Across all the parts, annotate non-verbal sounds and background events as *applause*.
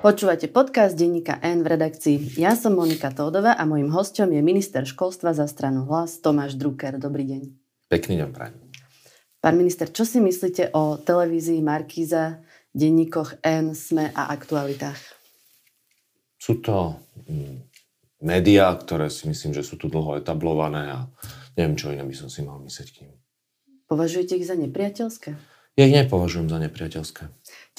Počúvate podcast denníka N v redakcii. Ja som Monika Tódova a mojim hostom je minister školstva za stranu Hlas Tomáš Drucker. Dobrý deň. Pekný deň prajem. Pán minister, čo si myslíte o televízii Markíza, denníkoch N, SME a aktualitách? Sú to mm, médiá, ktoré si myslím, že sú tu dlho etablované a neviem, čo iné by som si mal myslieť k ním. Považujete ich za nepriateľské? Ja ich nepovažujem za nepriateľské.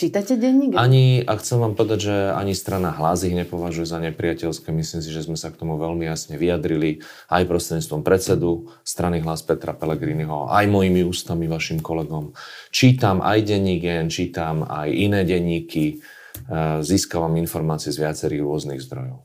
Čítate denník? Ani, a chcem vám povedať, že ani strana hlas ich nepovažuje za nepriateľské. Myslím si, že sme sa k tomu veľmi jasne vyjadrili aj prostredníctvom predsedu strany hlas Petra Pellegriniho, aj mojimi ústami, vašim kolegom. Čítam aj denník čítam aj iné denníky, e, získavam informácie z viacerých rôznych zdrojov.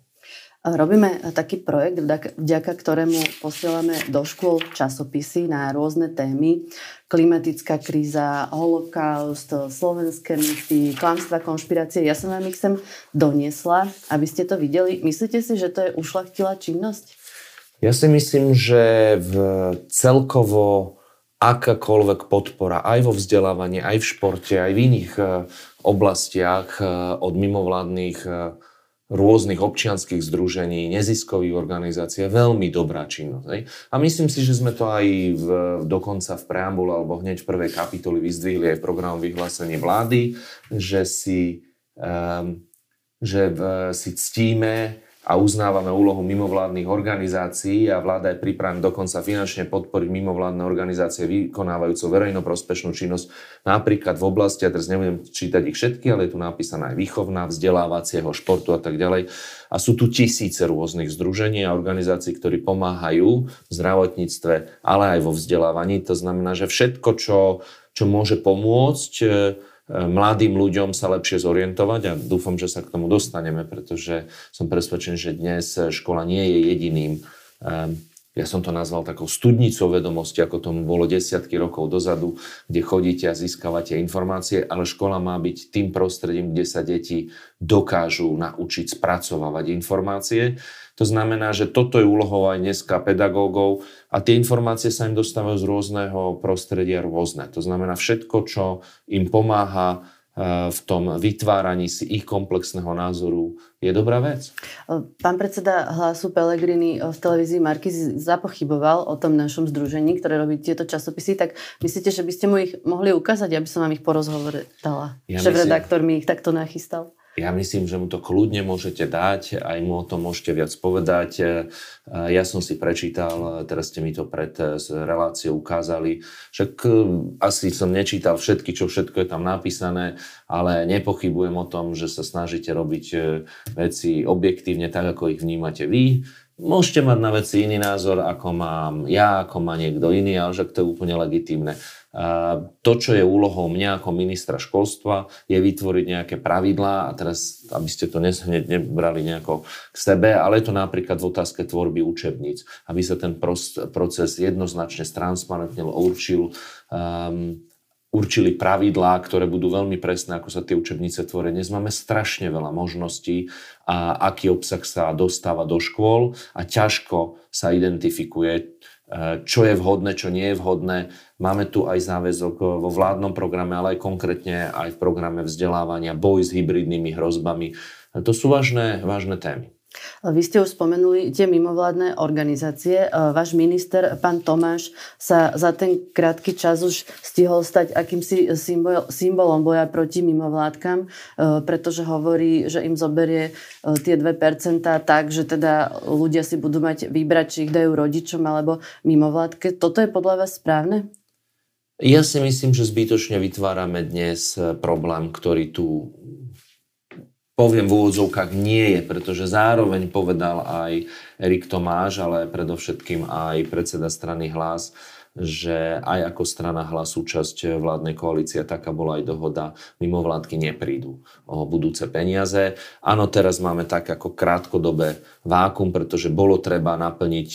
Robíme taký projekt, vďaka ktorému posielame do škôl časopisy na rôzne témy. Klimatická kríza, holokaust, slovenské mýty, klamstva, konšpirácie. Ja som vám ich sem doniesla, aby ste to videli. Myslíte si, že to je ušlachtilá činnosť? Ja si myslím, že v celkovo akákoľvek podpora aj vo vzdelávaní, aj v športe, aj v iných eh, oblastiach eh, od mimovládnych eh, rôznych občianských združení, neziskových organizácií. Veľmi dobrá činnosť. Hej? A myslím si, že sme to aj v, dokonca v preambule alebo hneď v prvej kapitoli vyzdvihli aj v programu vyhlásenie vlády, že si, um, že v, si ctíme a uznávame úlohu mimovládnych organizácií a vláda je pripravená dokonca finančne podporiť mimovládne organizácie vykonávajúce verejnoprospešnú činnosť napríklad v oblasti, a teraz nebudem čítať ich všetky, ale je tu napísané aj výchovná, vzdelávacieho, športu a tak ďalej. A sú tu tisíce rôznych združení a organizácií, ktorí pomáhajú v zdravotníctve, ale aj vo vzdelávaní. To znamená, že všetko, čo, čo môže pomôcť, mladým ľuďom sa lepšie zorientovať a dúfam, že sa k tomu dostaneme, pretože som presvedčený, že dnes škola nie je jediným ehm, ja som to nazval takou studnicou vedomosti, ako tomu bolo desiatky rokov dozadu, kde chodíte a získavate informácie, ale škola má byť tým prostredím, kde sa deti dokážu naučiť spracovávať informácie. To znamená, že toto je úlohou aj dneska pedagógov a tie informácie sa im dostávajú z rôzneho prostredia rôzne. To znamená všetko, čo im pomáha e, v tom vytváraní si ich komplexného názoru je dobrá vec. Pán predseda hlasu Pelegrini v televízii Marky zapochyboval o tom našom združení, ktoré robí tieto časopisy, tak myslíte, že by ste mu ich mohli ukázať, aby som vám ich po rozhovore dala? Ja Šéf-redaktor mi ich takto nachystal. Ja myslím, že mu to kľudne môžete dať, aj mu o tom môžete viac povedať. E, ja som si prečítal, teraz ste mi to pred e, reláciou ukázali, však e, asi som nečítal všetky, čo všetko je tam napísané, ale nepochybujem o tom, že sa snažíte robiť veci objektívne tak, ako ich vnímate vy. Môžete mať na veci iný názor, ako mám ja, ako má niekto iný, ale že to je úplne legitímne. To, čo je úlohou mňa ako ministra školstva, je vytvoriť nejaké pravidlá a teraz, aby ste to hneď nebrali nejako k sebe, ale je to napríklad v otázke tvorby učebníc, aby sa ten proces jednoznačne stransparentnil, určil, um, určili pravidlá, ktoré budú veľmi presné, ako sa tie učebnice tvoria. Dnes máme strašne veľa možností, a aký obsah sa dostáva do škôl a ťažko sa identifikuje, čo je vhodné, čo nie je vhodné. Máme tu aj záväzok vo vládnom programe, ale aj konkrétne aj v programe vzdelávania, boj s hybridnými hrozbami. To sú vážne, vážne témy. Vy ste už spomenuli tie mimovládne organizácie. Váš minister, pán Tomáš, sa za ten krátky čas už stihol stať akýmsi symbol, symbolom boja proti mimovládkam, e, pretože hovorí, že im zoberie e, tie 2% tak, že teda ľudia si budú mať vybrať, či ich dajú rodičom alebo mimovládke. Toto je podľa vás správne? Ja si myslím, že zbytočne vytvárame dnes problém, ktorý tu poviem v úvodzovkách nie je, pretože zároveň povedal aj Erik Tomáš, ale predovšetkým aj predseda strany Hlas, že aj ako strana hlas súčasť vládnej koalície, taká bola aj dohoda, mimo vládky neprídu o budúce peniaze. Áno, teraz máme tak ako krátkodobé vákum, pretože bolo treba naplniť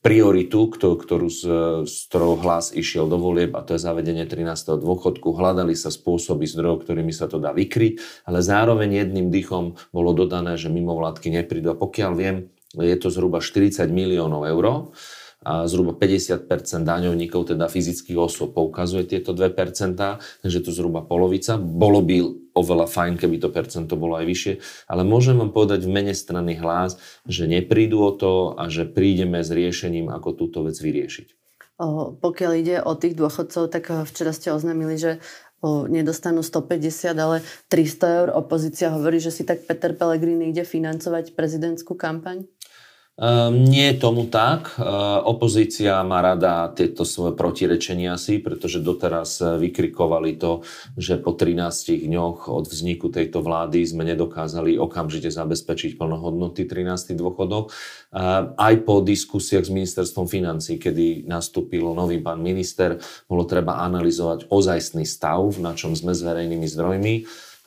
prioritu, ktorú z, z ktorou hlas išiel do volieb a to je zavedenie 13. dôchodku. Hľadali sa spôsoby zdrojov, ktorými sa to dá vykryť, ale zároveň jedným dýchom bolo dodané, že mimovládky neprídu. A pokiaľ viem, je to zhruba 40 miliónov eur a zhruba 50% daňovníkov, teda fyzických osôb, poukazuje tieto 2%, takže to zhruba polovica. Bolo by oveľa fajn, keby to percento bolo aj vyššie, ale môžem vám povedať v mene strany hlas, že neprídu o to a že prídeme s riešením, ako túto vec vyriešiť. Pokiaľ ide o tých dôchodcov, tak eh, včera ste oznámili, že nedostanú 150, ale 300 eur. Opozícia hovorí, že si tak Peter Pellegrini ide financovať prezidentskú kampaň? Um, nie je tomu tak. Uh, opozícia má rada tieto svoje protirečenia si, pretože doteraz e, vykrikovali to, že po 13 dňoch od vzniku tejto vlády sme nedokázali okamžite zabezpečiť plnohodnotný 13. dôchodok. Uh, aj po diskusiách s ministerstvom financí, kedy nastúpil nový pán minister, bolo treba analyzovať ozajstný stav, na čom sme s verejnými zdrojmi.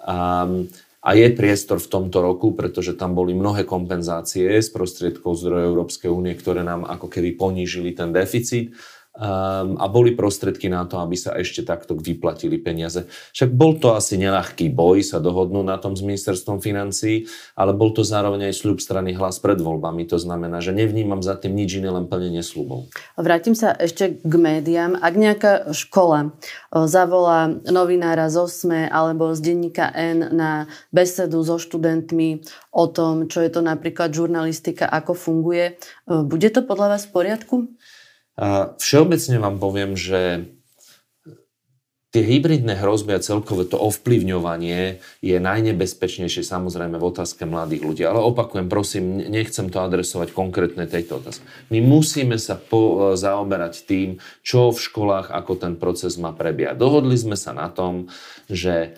Um, a je priestor v tomto roku, pretože tam boli mnohé kompenzácie z prostriedkov zdrojov Európskej únie, ktoré nám ako keby ponížili ten deficit um, a boli prostredky na to, aby sa ešte takto vyplatili peniaze. Však bol to asi neľahký boj sa dohodnúť na tom s ministerstvom financí, ale bol to zároveň aj sľub strany hlas pred voľbami. To znamená, že nevnímam za tým nič iné, len plnenie slubov. Vrátim sa ešte k médiám. Ak nejaká škola zavolá novinára zo SME alebo z denníka N na besedu so študentmi o tom, čo je to napríklad žurnalistika, ako funguje, bude to podľa vás v poriadku? Všeobecne vám poviem, že tie hybridné hrozby a celkové to ovplyvňovanie je najnebezpečnejšie samozrejme v otázke mladých ľudí. Ale opakujem, prosím, nechcem to adresovať konkrétne tejto otázke. My musíme sa po, zaoberať tým, čo v školách, ako ten proces má prebiehať. Dohodli sme sa na tom, že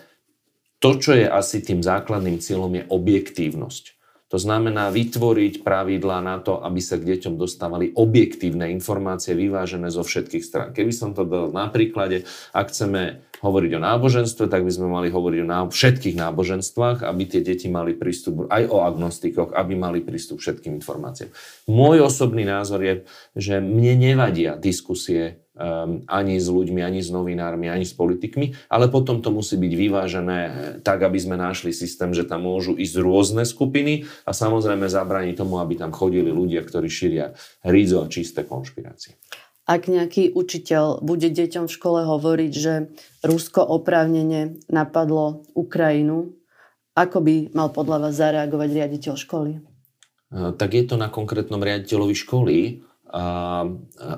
to, čo je asi tým základným cieľom, je objektívnosť. To znamená vytvoriť pravidlá na to, aby sa k deťom dostávali objektívne informácie vyvážené zo všetkých strán. Keby som to dal na príklade, ak chceme hovoriť o náboženstve, tak by sme mali hovoriť o ná- všetkých náboženstvách, aby tie deti mali prístup aj o agnostikoch, aby mali prístup všetkým informáciám. Môj osobný názor je, že mne nevadia diskusie ani s ľuďmi, ani s novinármi, ani s politikmi, ale potom to musí byť vyvážené tak, aby sme našli systém, že tam môžu ísť rôzne skupiny a samozrejme zabrániť tomu, aby tam chodili ľudia, ktorí šíria rízo a čisté konšpirácie. Ak nejaký učiteľ bude deťom v škole hovoriť, že Rusko oprávnene napadlo Ukrajinu, ako by mal podľa vás zareagovať riaditeľ školy? Tak je to na konkrétnom riaditeľovi školy a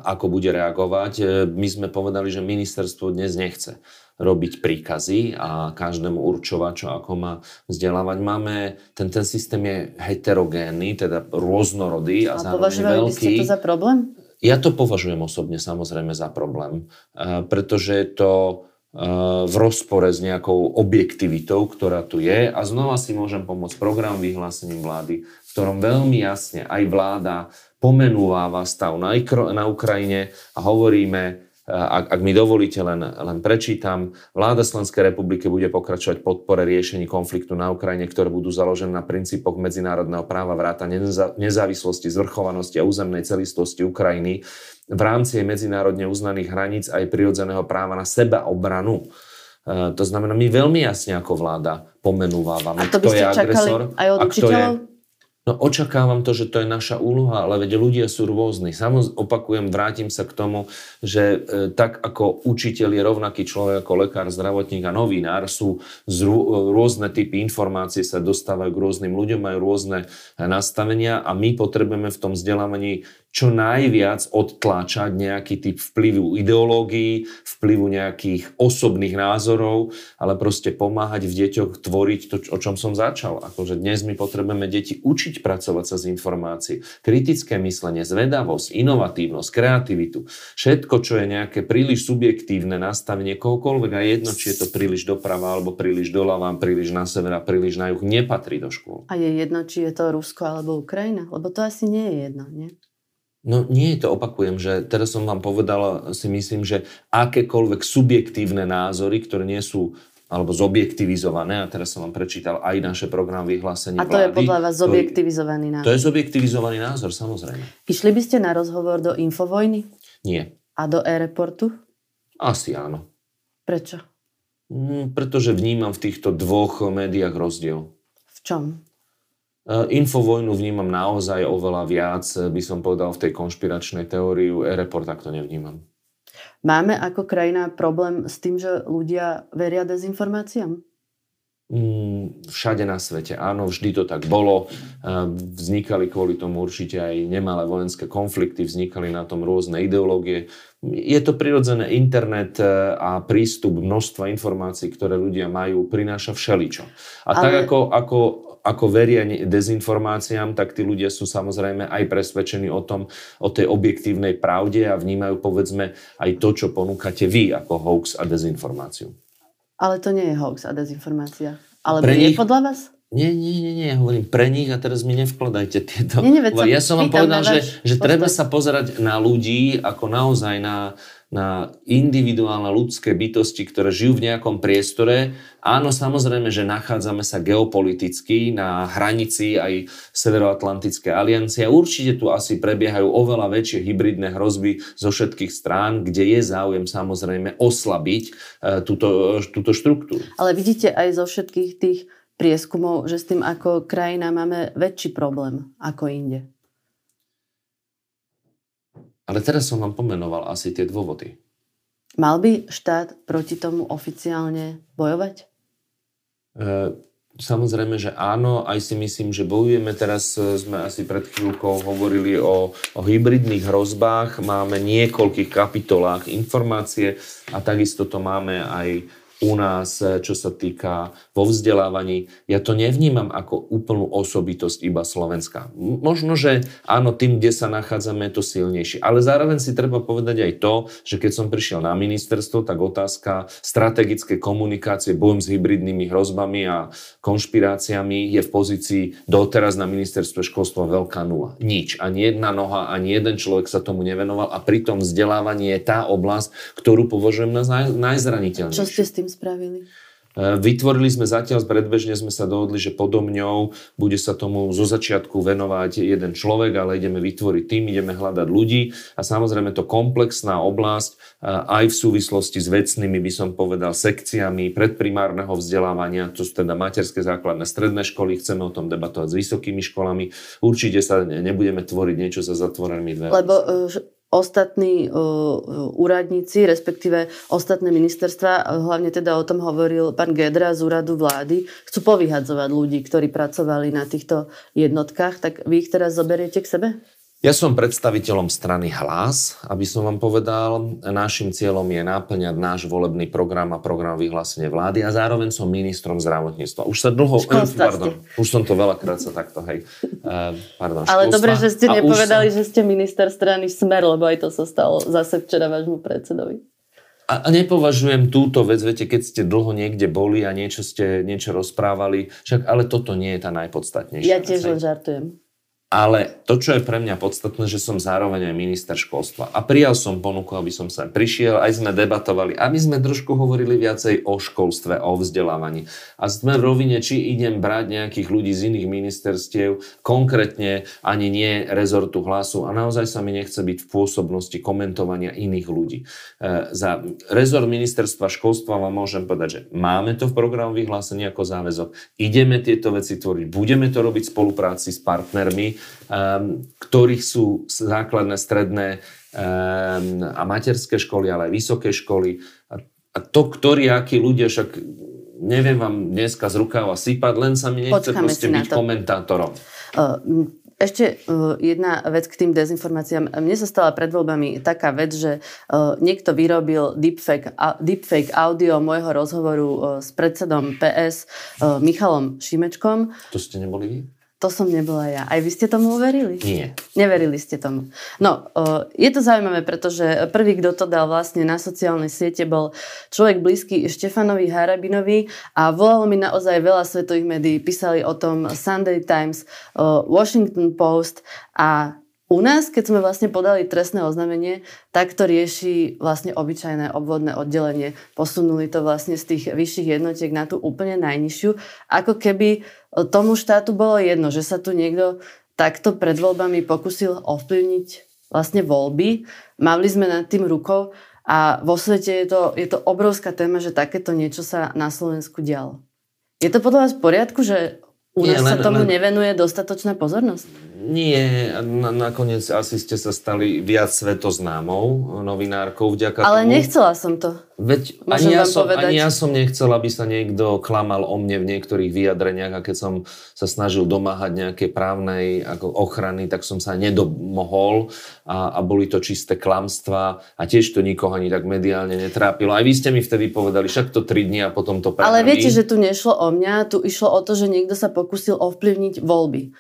ako bude reagovať. E, my sme povedali, že ministerstvo dnes nechce robiť príkazy a každému určovať, čo ako má vzdelávať. Máme, ten, ten systém je heterogénny, teda rôznorodý a, a zároveň veľký. ste to za problém? Ja to považujem osobne samozrejme za problém, e, pretože je to e, v rozpore s nejakou objektivitou, ktorá tu je. A znova si môžem pomôcť program vyhlásením vlády, v ktorom veľmi jasne aj vláda pomenúváva stav na, na Ukrajine a hovoríme, e, ak, ak mi dovolíte, len, len prečítam, vláda Slovenskej republiky bude pokračovať podpore riešení konfliktu na Ukrajine, ktoré budú založené na princípoch medzinárodného práva vráta nezávislosti, zvrchovanosti a územnej celistvosti Ukrajiny v rámci medzinárodne uznaných hraníc aj prirodzeného práva na seba obranu. E, to znamená, my veľmi jasne ako vláda pomenúvame, kto je agresor aj od a kto je, No očakávam to, že to je naša úloha, ale veď ľudia sú rôzni. Samozrejme, opakujem, vrátim sa k tomu, že e, tak ako učiteľ je rovnaký človek ako lekár, zdravotník a novinár, sú z rô, rôzne typy informácie sa dostávajú k rôznym ľuďom, majú rôzne nastavenia a my potrebujeme v tom vzdelávaní čo najviac odtláčať nejaký typ vplyvu ideológií, vplyvu nejakých osobných názorov, ale proste pomáhať v deťoch tvoriť to, o čom som začal. Akože dnes my potrebujeme deti učiť pracovať sa s informácií. Kritické myslenie, zvedavosť, inovatívnosť, kreativitu. Všetko, čo je nejaké príliš subjektívne nastavenie kohokoľvek a jedno, či je to príliš doprava alebo príliš doľava, príliš na sever a príliš na juh, nepatrí do škôl. A je jedno, či je to Rusko alebo Ukrajina? Lebo to asi nie je jedno, nie? No nie, to opakujem, že teraz som vám povedal, si myslím, že akékoľvek subjektívne názory, ktoré nie sú alebo zobjektivizované, a teraz som vám prečítal aj naše program vyhlásenie A to vlády, je podľa vás zobjektivizovaný názor? To je zobjektivizovaný názor, samozrejme. Išli by ste na rozhovor do Infovojny? Nie. A do e-reportu? Asi áno. Prečo? Mm, pretože vnímam v týchto dvoch médiách rozdiel. V čom? E, Infovojnu vnímam naozaj oveľa viac, by som povedal, v tej konšpiračnej teóriu. E-report tak to nevnímam. Máme ako krajina problém s tým, že ľudia veria dezinformáciám? Mm, všade na svete. Áno, vždy to tak bolo. Vznikali kvôli tomu určite aj nemalé vojenské konflikty, vznikali na tom rôzne ideológie. Je to prirodzené, internet a prístup množstva informácií, ktoré ľudia majú, prináša všeličo. A Ale... tak ako, ako ako veria dezinformáciám, tak tí ľudia sú samozrejme aj presvedčení o tom, o tej objektívnej pravde a vnímajú povedzme aj to, čo ponúkate vy ako hoax a dezinformáciu. Ale to nie je hoax a dezinformácia. Ale Pre je nich... podľa vás? Nie, nie, nie, nie, hovorím pre nich a teraz mi nevkladajte tieto. Nie, nie, ja som vám povedal, že, že treba sa pozerať na ľudí ako naozaj na, na individuálne ľudské bytosti, ktoré žijú v nejakom priestore. Áno, samozrejme, že nachádzame sa geopoliticky na hranici aj Severoatlantické aliancie. Určite tu asi prebiehajú oveľa väčšie hybridné hrozby zo všetkých strán, kde je záujem samozrejme oslabiť e, túto, túto štruktúru. Ale vidíte aj zo všetkých tých prieskumov, že s tým ako krajina máme väčší problém ako inde. Ale teraz som vám pomenoval asi tie dôvody. Mal by štát proti tomu oficiálne bojovať? E, samozrejme, že áno. Aj si myslím, že bojujeme. Teraz e, sme asi pred chvíľkou hovorili o, o hybridných hrozbách. Máme niekoľkých kapitolách informácie a takisto to máme aj u nás, e, čo sa týka vo vzdelávaní. Ja to nevnímam ako úplnú osobitosť iba Slovenska. Možno, že áno, tým, kde sa nachádzame, je to silnejšie. Ale zároveň si treba povedať aj to, že keď som prišiel na ministerstvo, tak otázka strategické komunikácie, bojom s hybridnými hrozbami a konšpiráciami je v pozícii doteraz na ministerstve školstva veľká nula. Nič. Ani jedna noha, ani jeden človek sa tomu nevenoval a pritom vzdelávanie je tá oblasť, ktorú považujem na najzraniteľnejšiu. Čo ste s tým spravili? E, vytvorili sme zatiaľ, predbežne sme sa dohodli, že podo mňou bude sa tomu zo začiatku venovať jeden človek, ale ideme vytvoriť tým, ideme hľadať ľudí a samozrejme to komplexná oblasť e, aj v súvislosti s vecnými, by som povedal, sekciami predprimárneho vzdelávania, to sú teda materské základné stredné školy, chceme o tom debatovať s vysokými školami. Určite sa nebudeme tvoriť niečo za zatvorenými dverami. Lebo e, ostatní uh, úradníci, respektíve ostatné ministerstva, hlavne teda o tom hovoril pán Gedra z úradu vlády, chcú povyhadzovať ľudí, ktorí pracovali na týchto jednotkách, tak vy ich teraz zoberiete k sebe? Ja som predstaviteľom strany Hlas, aby som vám povedal. Našim cieľom je náplňať náš volebný program a program vyhlásenie vlády a zároveň som ministrom zdravotníctva. Už sa dlho... Pardon, už som to veľakrát sa takto, hej. Uh, pardon, Ale dobre, že ste nepovedali, sa... že ste minister strany Smer, lebo aj to sa stalo zase včera vášmu predsedovi. A, a nepovažujem túto vec, viete, keď ste dlho niekde boli a niečo ste niečo rozprávali, však ale toto nie je tá najpodstatnejšia. Ja tiež len žartujem. Ale to, čo je pre mňa podstatné, že som zároveň aj minister školstva. A prijal som ponuku, aby som sa prišiel, aj sme debatovali, aby sme trošku hovorili viacej o školstve, o vzdelávaní. A sme v rovine, či idem brať nejakých ľudí z iných ministerstiev, konkrétne ani nie rezortu hlasu. A naozaj sa mi nechce byť v pôsobnosti komentovania iných ľudí. E, za rezort ministerstva školstva vám môžem povedať, že máme to v programu vyhlásení ako záväzok. Ideme tieto veci tvoriť, budeme to robiť v spolupráci s partnermi, um, ktorých sú základné, stredné um, a materské školy, ale aj vysoké školy. A, a to, ktorí, akí ľudia, však neviem vám dneska z rukáva sypať, len sa mi nechce Počkáme proste byť komentátorom. Uh, ešte jedna vec k tým dezinformáciám. Mne sa stala pred voľbami taká vec, že niekto vyrobil deepfake, deepfake audio môjho rozhovoru s predsedom PS Michalom Šimečkom. To ste neboli vy? To som nebola ja. Aj vy ste tomu uverili? Nie. Neverili ste tomu. No, je to zaujímavé, pretože prvý, kto to dal vlastne na sociálnej siete, bol človek blízky Štefanovi Harabinovi a volalo mi naozaj veľa svetových médií. Písali o tom Sunday Times, Washington Post a U nás, keď sme vlastne podali trestné oznámenie, tak to rieši vlastne obyčajné obvodné oddelenie. Posunuli to vlastne z tých vyšších jednotiek na tú úplne najnižšiu. Ako keby tomu štátu bolo jedno, že sa tu niekto takto pred voľbami pokusil ovplyvniť vlastne voľby. Mali sme nad tým rukou a vo svete je to, je to obrovská téma, že takéto niečo sa na Slovensku dialo. Je to podľa vás v poriadku, že u nás len, sa tomu len... nevenuje dostatočná pozornosť? Nie, na, nakoniec asi ste sa stali viac svetoznámou novinárkou vďaka Ale tomu. nechcela som to. Veď ani ja, som, ani ja som nechcel, aby sa niekto klamal o mne v niektorých vyjadreniach a keď som sa snažil domáhať nejakej právnej ako ochrany, tak som sa nedomohol a, a boli to čisté klamstva a tiež to nikoho ani tak mediálne netrápilo. Aj vy ste mi vtedy povedali, však to tri dní a potom to prehrali. Ale viete, že tu nešlo o mňa, tu išlo o to, že niekto sa pokusil ovplyvniť voľby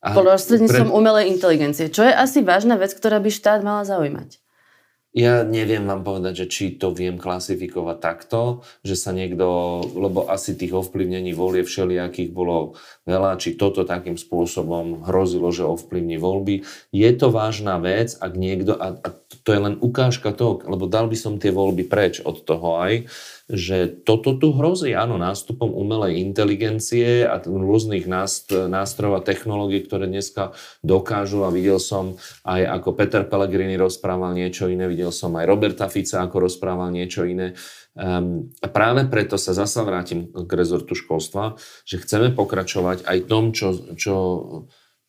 prostredníctvom pre... umelej inteligencie. Čo je asi vážna vec, ktorá by štát mala zaujímať? Ja neviem vám povedať, že či to viem klasifikovať takto, že sa niekto, lebo asi tých ovplyvnení volie všelijakých bolo veľa, či toto takým spôsobom hrozilo, že ovplyvní voľby. Je to vážna vec, ak niekto, a, a to je len ukážka toho, lebo dal by som tie voľby preč od toho aj, že toto tu hrozí, áno, nástupom umelej inteligencie a rôznych nástrojov a technológií, ktoré dneska dokážu a videl som aj ako Peter Pellegrini rozprával niečo iné, videl som aj Roberta Fica ako rozprával niečo iné. Um, a práve preto sa zasa vrátim k rezortu školstva, že chceme pokračovať aj tom, čo, čo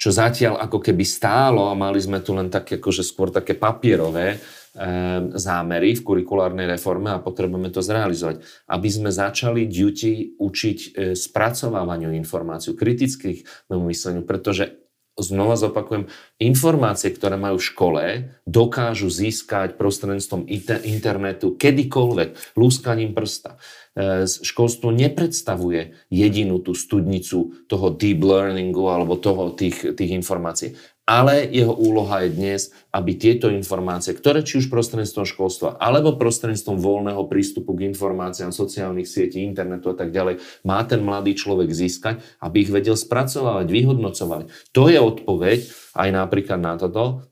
čo zatiaľ ako keby stálo a mali sme tu len také, akože skôr také papierové, Ehm, zámery v kurikulárnej reforme a potrebujeme to zrealizovať. Aby sme začali deti učiť e, spracovávaniu informácií, kritických mysleniu, pretože znova zopakujem, informácie, ktoré majú v škole, dokážu získať prostredníctvom internetu kedykoľvek, lúskaním prsta. E, školstvo nepredstavuje jedinú tú studnicu toho deep learningu alebo toho, tých, tých informácií ale jeho úloha je dnes, aby tieto informácie, ktoré či už prostredníctvom školstva, alebo prostredníctvom voľného prístupu k informáciám sociálnych sietí, internetu a tak ďalej, má ten mladý človek získať, aby ich vedel spracovať, vyhodnocovať. To je odpoveď aj napríklad na toto,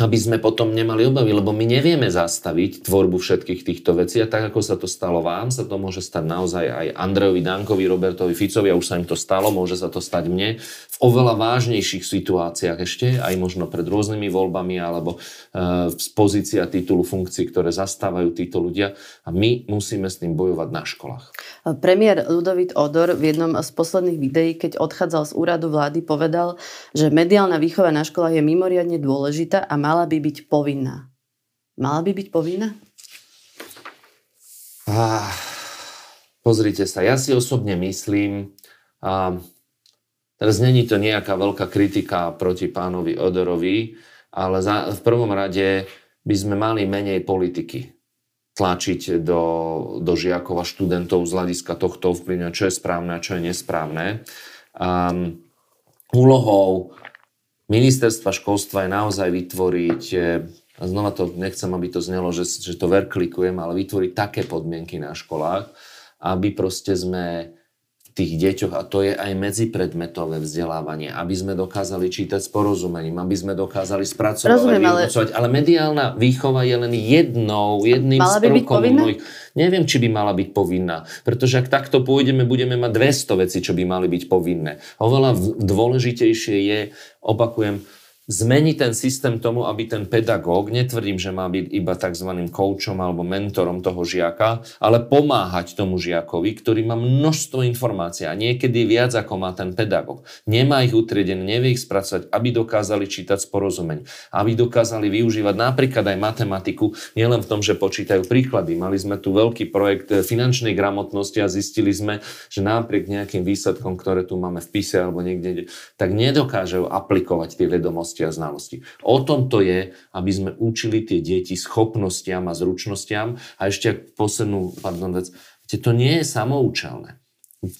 aby sme potom nemali obavy, lebo my nevieme zastaviť tvorbu všetkých týchto vecí a tak, ako sa to stalo vám, sa to môže stať naozaj aj Andrejovi Dankovi, Robertovi Ficovi a už sa im to stalo, môže sa to stať mne v oveľa vážnejších situáciách ešte, aj možno pred rôznymi voľbami alebo e, z pozícia titulu funkcií, ktoré zastávajú títo ľudia a my musíme s tým bojovať na školách. Premiér Ludovit Odor v jednom z posledných videí, keď odchádzal z úradu vlády, povedal, že mediálna výchova na školách je mimoriadne dôležitá a mala by byť povinná. Mala by byť povinná? Ah, pozrite sa, ja si osobne myslím, a teraz není to nejaká veľká kritika proti pánovi Odorovi, ale za, v prvom rade by sme mali menej politiky tlačiť do, do žiakov a študentov z hľadiska tohto ovplyvňovania, čo je správne a čo je nesprávne. Um, úlohou ministerstva školstva je naozaj vytvoriť, eh, a znova to nechcem, aby to znelo, že, že to verklikujem, ale vytvoriť také podmienky na školách, aby proste sme tých deťoch, a to je aj medzipredmetové vzdelávanie, aby sme dokázali čítať s porozumením, aby sme dokázali spracovať, Rozumiem, ale... ale mediálna výchova je len jednou, jedným Mala z prvkov mojich... Neviem, či by mala byť povinná, pretože ak takto pôjdeme, budeme mať 200 vecí, čo by mali byť povinné. Oveľa dôležitejšie je, opakujem, zmeniť ten systém tomu, aby ten pedagóg, netvrdím, že má byť iba tzv. koučom alebo mentorom toho žiaka, ale pomáhať tomu žiakovi, ktorý má množstvo informácií a niekedy viac ako má ten pedagóg. Nemá ich utriedené, nevie ich spracovať, aby dokázali čítať s porozumeň, aby dokázali využívať napríklad aj matematiku, nielen v tom, že počítajú príklady. Mali sme tu veľký projekt finančnej gramotnosti a zistili sme, že napriek nejakým výsledkom, ktoré tu máme v PISE alebo niekde, tak nedokážu aplikovať tie vedomosti a znalosti. O tom to je, aby sme učili tie deti schopnostiam a zručnostiam. A ešte poslednú pardon, vec, to nie je samoučelné.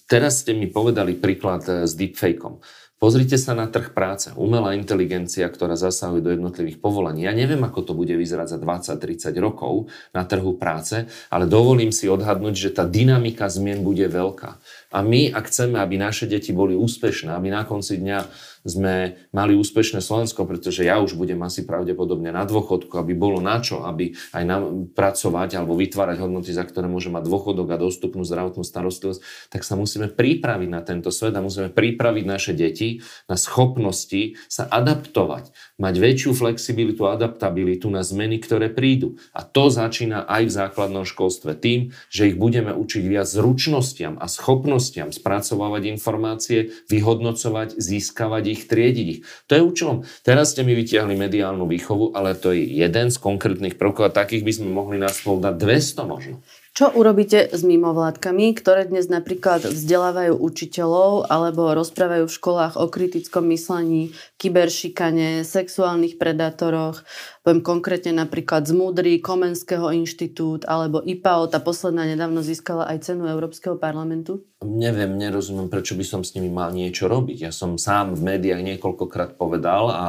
Teraz ste mi povedali príklad eh, s deepfakeom. Pozrite sa na trh práce. Umelá inteligencia, ktorá zasahuje do jednotlivých povolaní. Ja neviem, ako to bude vyzerať za 20-30 rokov na trhu práce, ale dovolím si odhadnúť, že tá dynamika zmien bude veľká. A my, ak chceme, aby naše deti boli úspešné, aby na konci dňa sme mali úspešné Slovensko, pretože ja už budem asi pravdepodobne na dôchodku, aby bolo na čo, aby aj nám pracovať alebo vytvárať hodnoty, za ktoré môže mať dôchodok a dostupnú zdravotnú starostlivosť, tak sa musíme pripraviť na tento svet a musíme pripraviť naše deti na schopnosti sa adaptovať, mať väčšiu flexibilitu a adaptabilitu na zmeny, ktoré prídu. A to začína aj v základnom školstve tým, že ich budeme učiť viac zručnostiam a schopnostiam spracovávať informácie, vyhodnocovať, získavať ich, triediť ich. To je účelom. Teraz ste mi vytiahli mediálnu výchovu, ale to je jeden z konkrétnych prvkov a takých by sme mohli na spolu dať 200 možno. Čo urobíte s mimovládkami, ktoré dnes napríklad vzdelávajú učiteľov alebo rozprávajú v školách o kritickom myslení, kyberšikane, sexuálnych predátoroch, poviem konkrétne napríklad z Múdry, Komenského inštitút alebo IPAO, tá posledná nedávno získala aj cenu Európskeho parlamentu? Neviem, nerozumiem, prečo by som s nimi mal niečo robiť. Ja som sám v médiách niekoľkokrát povedal a,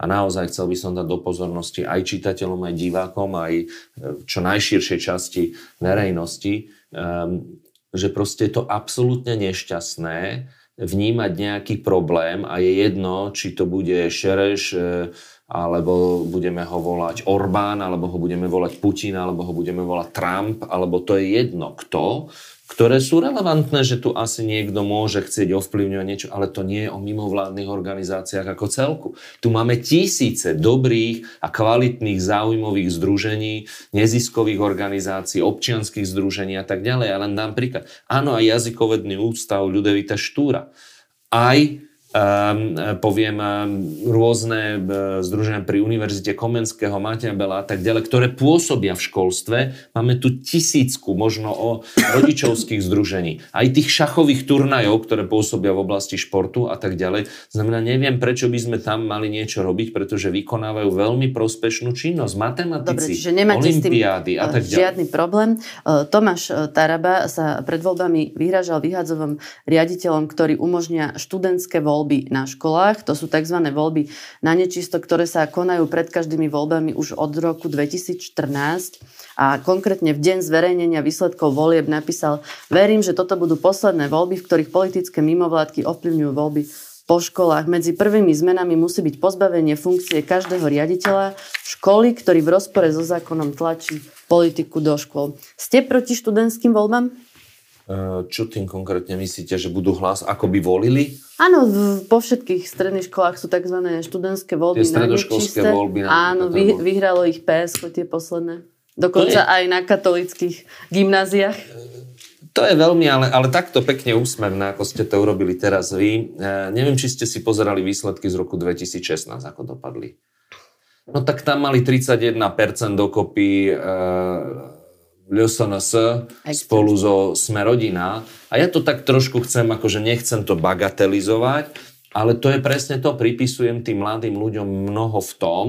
a naozaj chcel by som dať do pozornosti aj čitateľom, aj divákom, aj e, čo najširšej časti verejnosti, um, že proste je to absolútne nešťastné vnímať nejaký problém a je jedno, či to bude Šereš, e, alebo budeme ho volať Orbán, alebo ho budeme volať Putin, alebo ho budeme volať Trump, alebo to je jedno kto, ktoré sú relevantné, že tu asi niekto môže chcieť ovplyvňovať niečo, ale to nie je o mimovládnych organizáciách ako celku. Tu máme tisíce dobrých a kvalitných záujmových združení, neziskových organizácií, občianských združení a tak ďalej. Ale dám príklad. Áno, aj jazykovedný ústav Ľudevita Štúra. Aj poviem um, rôzne uh, združenia pri Univerzite Komenského, Mateja Bela a tak ďalej, ktoré pôsobia v školstve. Máme tu tisícku možno o rodičovských združení. Aj tých šachových turnajov, ktoré pôsobia v oblasti športu a tak ďalej. Znamená, neviem, prečo by sme tam mali niečo robiť, pretože vykonávajú veľmi prospešnú činnosť. Matematici, Dobre, olimpiády a tak ďalej. Žiadny problém. Tomáš Taraba sa pred voľbami vyhražal vyhadzovom riaditeľom, ktorí umožnia študentské voľby voľby na školách. To sú tzv. voľby na nečisto, ktoré sa konajú pred každými voľbami už od roku 2014. A konkrétne v deň zverejnenia výsledkov volieb napísal Verím, že toto budú posledné voľby, v ktorých politické mimovládky ovplyvňujú voľby po školách. Medzi prvými zmenami musí byť pozbavenie funkcie každého riaditeľa školy, ktorý v rozpore so zákonom tlačí politiku do škôl. Ste proti študentským voľbám? Čo tým konkrétne myslíte, že budú hlas, ako by volili? Áno, po všetkých stredných školách sú tzv. študentské voľby. Tie stredoškolské voľby. Na Áno, vy, vyhralo ich PSK, tie posledné. Dokonca aj na katolických gymnáziách. To je veľmi, ale, ale takto pekne úsmevné, ako ste to urobili teraz vy. E, neviem, či ste si pozerali výsledky z roku 2016, ako dopadli. No tak tam mali 31% dokopy e, LSNS spolu so Sme rodina. A ja to tak trošku chcem, akože nechcem to bagatelizovať, ale to je presne to, pripisujem tým mladým ľuďom mnoho v tom,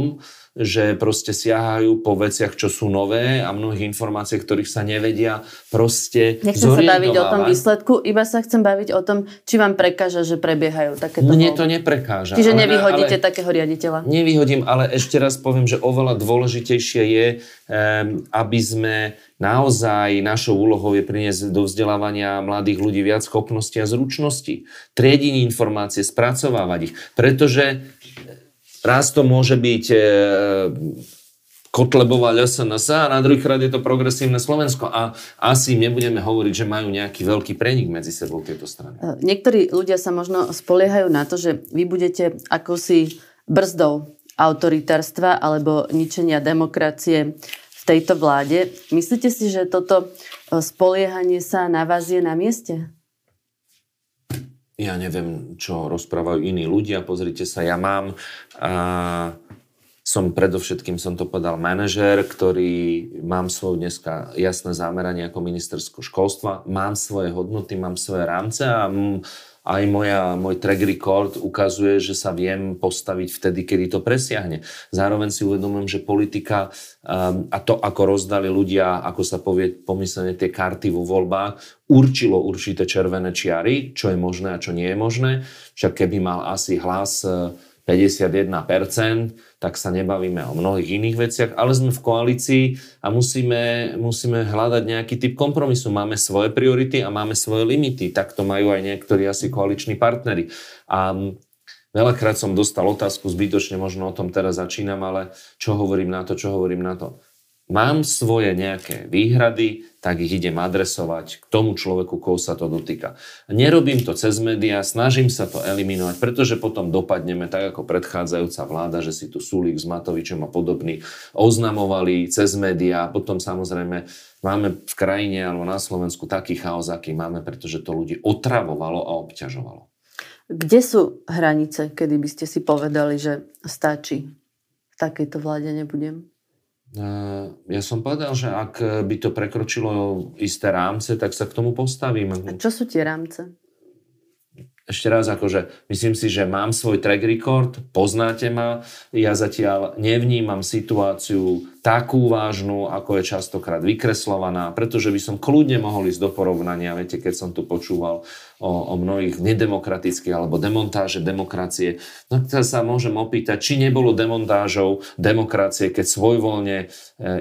že proste siahajú po veciach, čo sú nové a mnohých informácií, ktorých sa nevedia proste Nechcem sa baviť o tom výsledku, iba sa chcem baviť o tom, či vám prekáža, že prebiehajú takéto Mne to neprekáža. Čiže ale, nevyhodíte ale, takého riaditeľa? Nevyhodím, ale ešte raz poviem, že oveľa dôležitejšie je, um, aby sme naozaj našou úlohou je priniesť do vzdelávania mladých ľudí viac schopností a zručností. Triediť informácie, spracovávať ich. Pretože Raz to môže byť e, Kotlebová LSNS a na druhý krát je to progresívne Slovensko. A asi nebudeme hovoriť, že majú nejaký veľký prenik medzi sebou tieto strany. E, niektorí ľudia sa možno spoliehajú na to, že vy budete akosi brzdou autoritárstva alebo ničenia demokracie v tejto vláde. Myslíte si, že toto e, spoliehanie sa na vás je na mieste? ja neviem, čo rozprávajú iní ľudia. Pozrite sa, ja mám... A, som predovšetkým, som to povedal, manažér, ktorý mám svoje dneska jasné zameranie ako ministerského školstva, mám svoje hodnoty, mám svoje rámce a aj moja, môj track record ukazuje, že sa viem postaviť vtedy, kedy to presiahne. Zároveň si uvedomujem, že politika um, a to, ako rozdali ľudia, ako sa povie pomyslenie tie karty vo voľbách, určilo určité červené čiary, čo je možné a čo nie je možné. Však keby mal asi hlas uh, 51%, tak sa nebavíme o mnohých iných veciach, ale sme v koalícii a musíme, musíme hľadať nejaký typ kompromisu. Máme svoje priority a máme svoje limity. Tak to majú aj niektorí asi koaliční partnery. A veľakrát som dostal otázku, zbytočne možno o tom teraz začínam, ale čo hovorím na to, čo hovorím na to mám svoje nejaké výhrady, tak ich idem adresovať k tomu človeku, koho sa to dotýka. Nerobím to cez médiá, snažím sa to eliminovať, pretože potom dopadneme tak ako predchádzajúca vláda, že si tu Sulík s Matovičom a podobný oznamovali cez médiá. Potom samozrejme máme v krajine alebo na Slovensku taký chaos, aký máme, pretože to ľudí otravovalo a obťažovalo. Kde sú hranice, kedy by ste si povedali, že stačí? V takejto vláde nebudem? Ja som povedal, že ak by to prekročilo isté rámce, tak sa k tomu postavím. A čo sú tie rámce? Ešte raz, akože myslím si, že mám svoj track record, poznáte ma, ja zatiaľ nevnímam situáciu takú vážnu, ako je častokrát vykreslovaná, pretože by som kľudne mohol ísť do porovnania, viete, keď som tu počúval o, o mnohých nedemokratických alebo demontáže demokracie, no teraz sa môžem opýtať, či nebolo demontážou demokracie, keď svojvoľne e,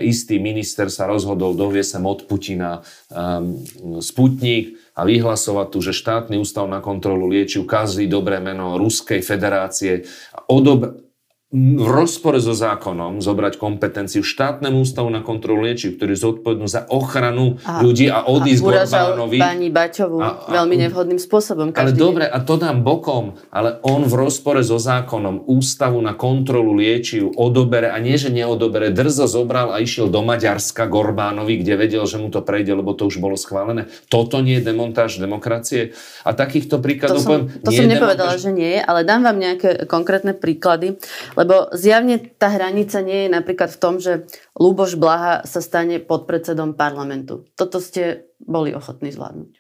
istý minister sa rozhodol dovie sem od Putina e, Sputnik a vyhlasovať tu, že štátny ústav na kontrolu liečiv kazí dobré meno Ruskej federácie a odob- v rozpore so zákonom zobrať kompetenciu štátnemu ústavu na kontrolu liečiv, ktorý zodpovednú za ochranu a, ľudí a odísť a Orbánovi. pani Baťovu a, a, veľmi nevhodným spôsobom. ale dobre, a to dám bokom, ale on v rozpore so zákonom ústavu na kontrolu liečiv odobere, a nie, že neodobere, drzo zobral a išiel do Maďarska k Orbánovi, kde vedel, že mu to prejde, lebo to už bolo schválené. Toto nie je demontáž demokracie. A takýchto príkladov to som, poviem, To som nepovedala, demontáž... že nie, ale dám vám nejaké konkrétne príklady. Lebo zjavne tá hranica nie je napríklad v tom, že Luboš Blaha sa stane podpredsedom parlamentu. Toto ste boli ochotní zvládnuť.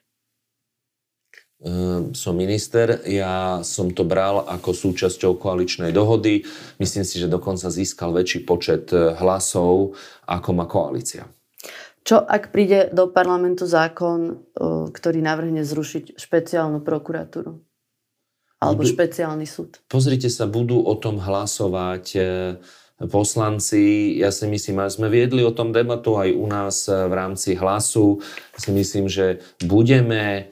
Uh, som minister, ja som to bral ako súčasťou koaličnej dohody. Myslím si, že dokonca získal väčší počet e, hlasov, ako má koalícia. Čo ak príde do parlamentu zákon, e, ktorý navrhne zrušiť špeciálnu prokuratúru? Alebo budú, špeciálny súd. Pozrite sa, budú o tom hlasovať e, poslanci. Ja si myslím, že sme viedli o tom debatu aj u nás e, v rámci hlasu. Ja si myslím, že budeme e,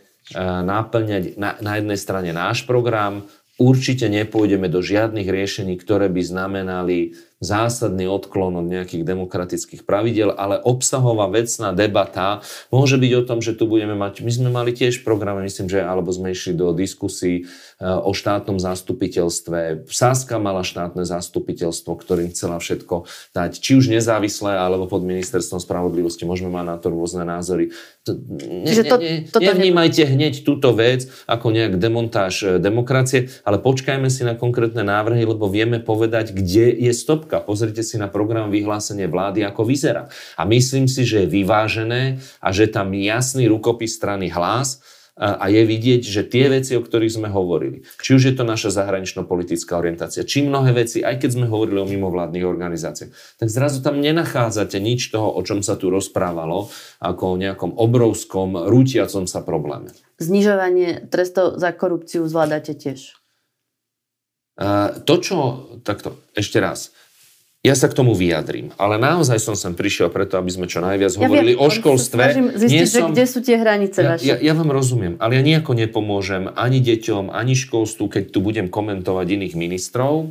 náplňať na, na jednej strane náš program, určite nepôjdeme do žiadnych riešení, ktoré by znamenali zásadný odklon od nejakých demokratických pravidel, ale obsahová vecná debata môže byť o tom, že tu budeme mať, my sme mali tiež program, myslím, že alebo sme išli do diskusí eh, o štátnom zastupiteľstve. Sáska mala štátne zastupiteľstvo, ktorým chcela všetko dať, či už nezávislé, alebo pod ministerstvom spravodlivosti. Môžeme mať na to rôzne názory. Ne, ne, ne, nevnímajte hneď túto vec ako nejak demontáž eh, demokracie, ale počkajme si na konkrétne návrhy, lebo vieme povedať, kde je stop stopka. Pozrite si na program vyhlásenie vlády, ako vyzerá. A myslím si, že je vyvážené a že tam jasný rukopis strany hlas a je vidieť, že tie veci, o ktorých sme hovorili, či už je to naša zahranično-politická orientácia, či mnohé veci, aj keď sme hovorili o mimovládnych organizáciách, tak zrazu tam nenachádzate nič toho, o čom sa tu rozprávalo, ako o nejakom obrovskom, rútiacom sa probléme. Znižovanie trestov za korupciu zvládate tiež? To, čo... Takto, ešte raz. Ja sa k tomu vyjadrím, ale naozaj som sem prišiel preto, aby sme čo najviac ja hovorili viem, o školstve. Zistiť, Nie som, kde sú tie hranice ja, vaše. Ja, ja vám rozumiem, ale ja nejako nepomôžem ani deťom, ani školstvu, keď tu budem komentovať iných ministrov,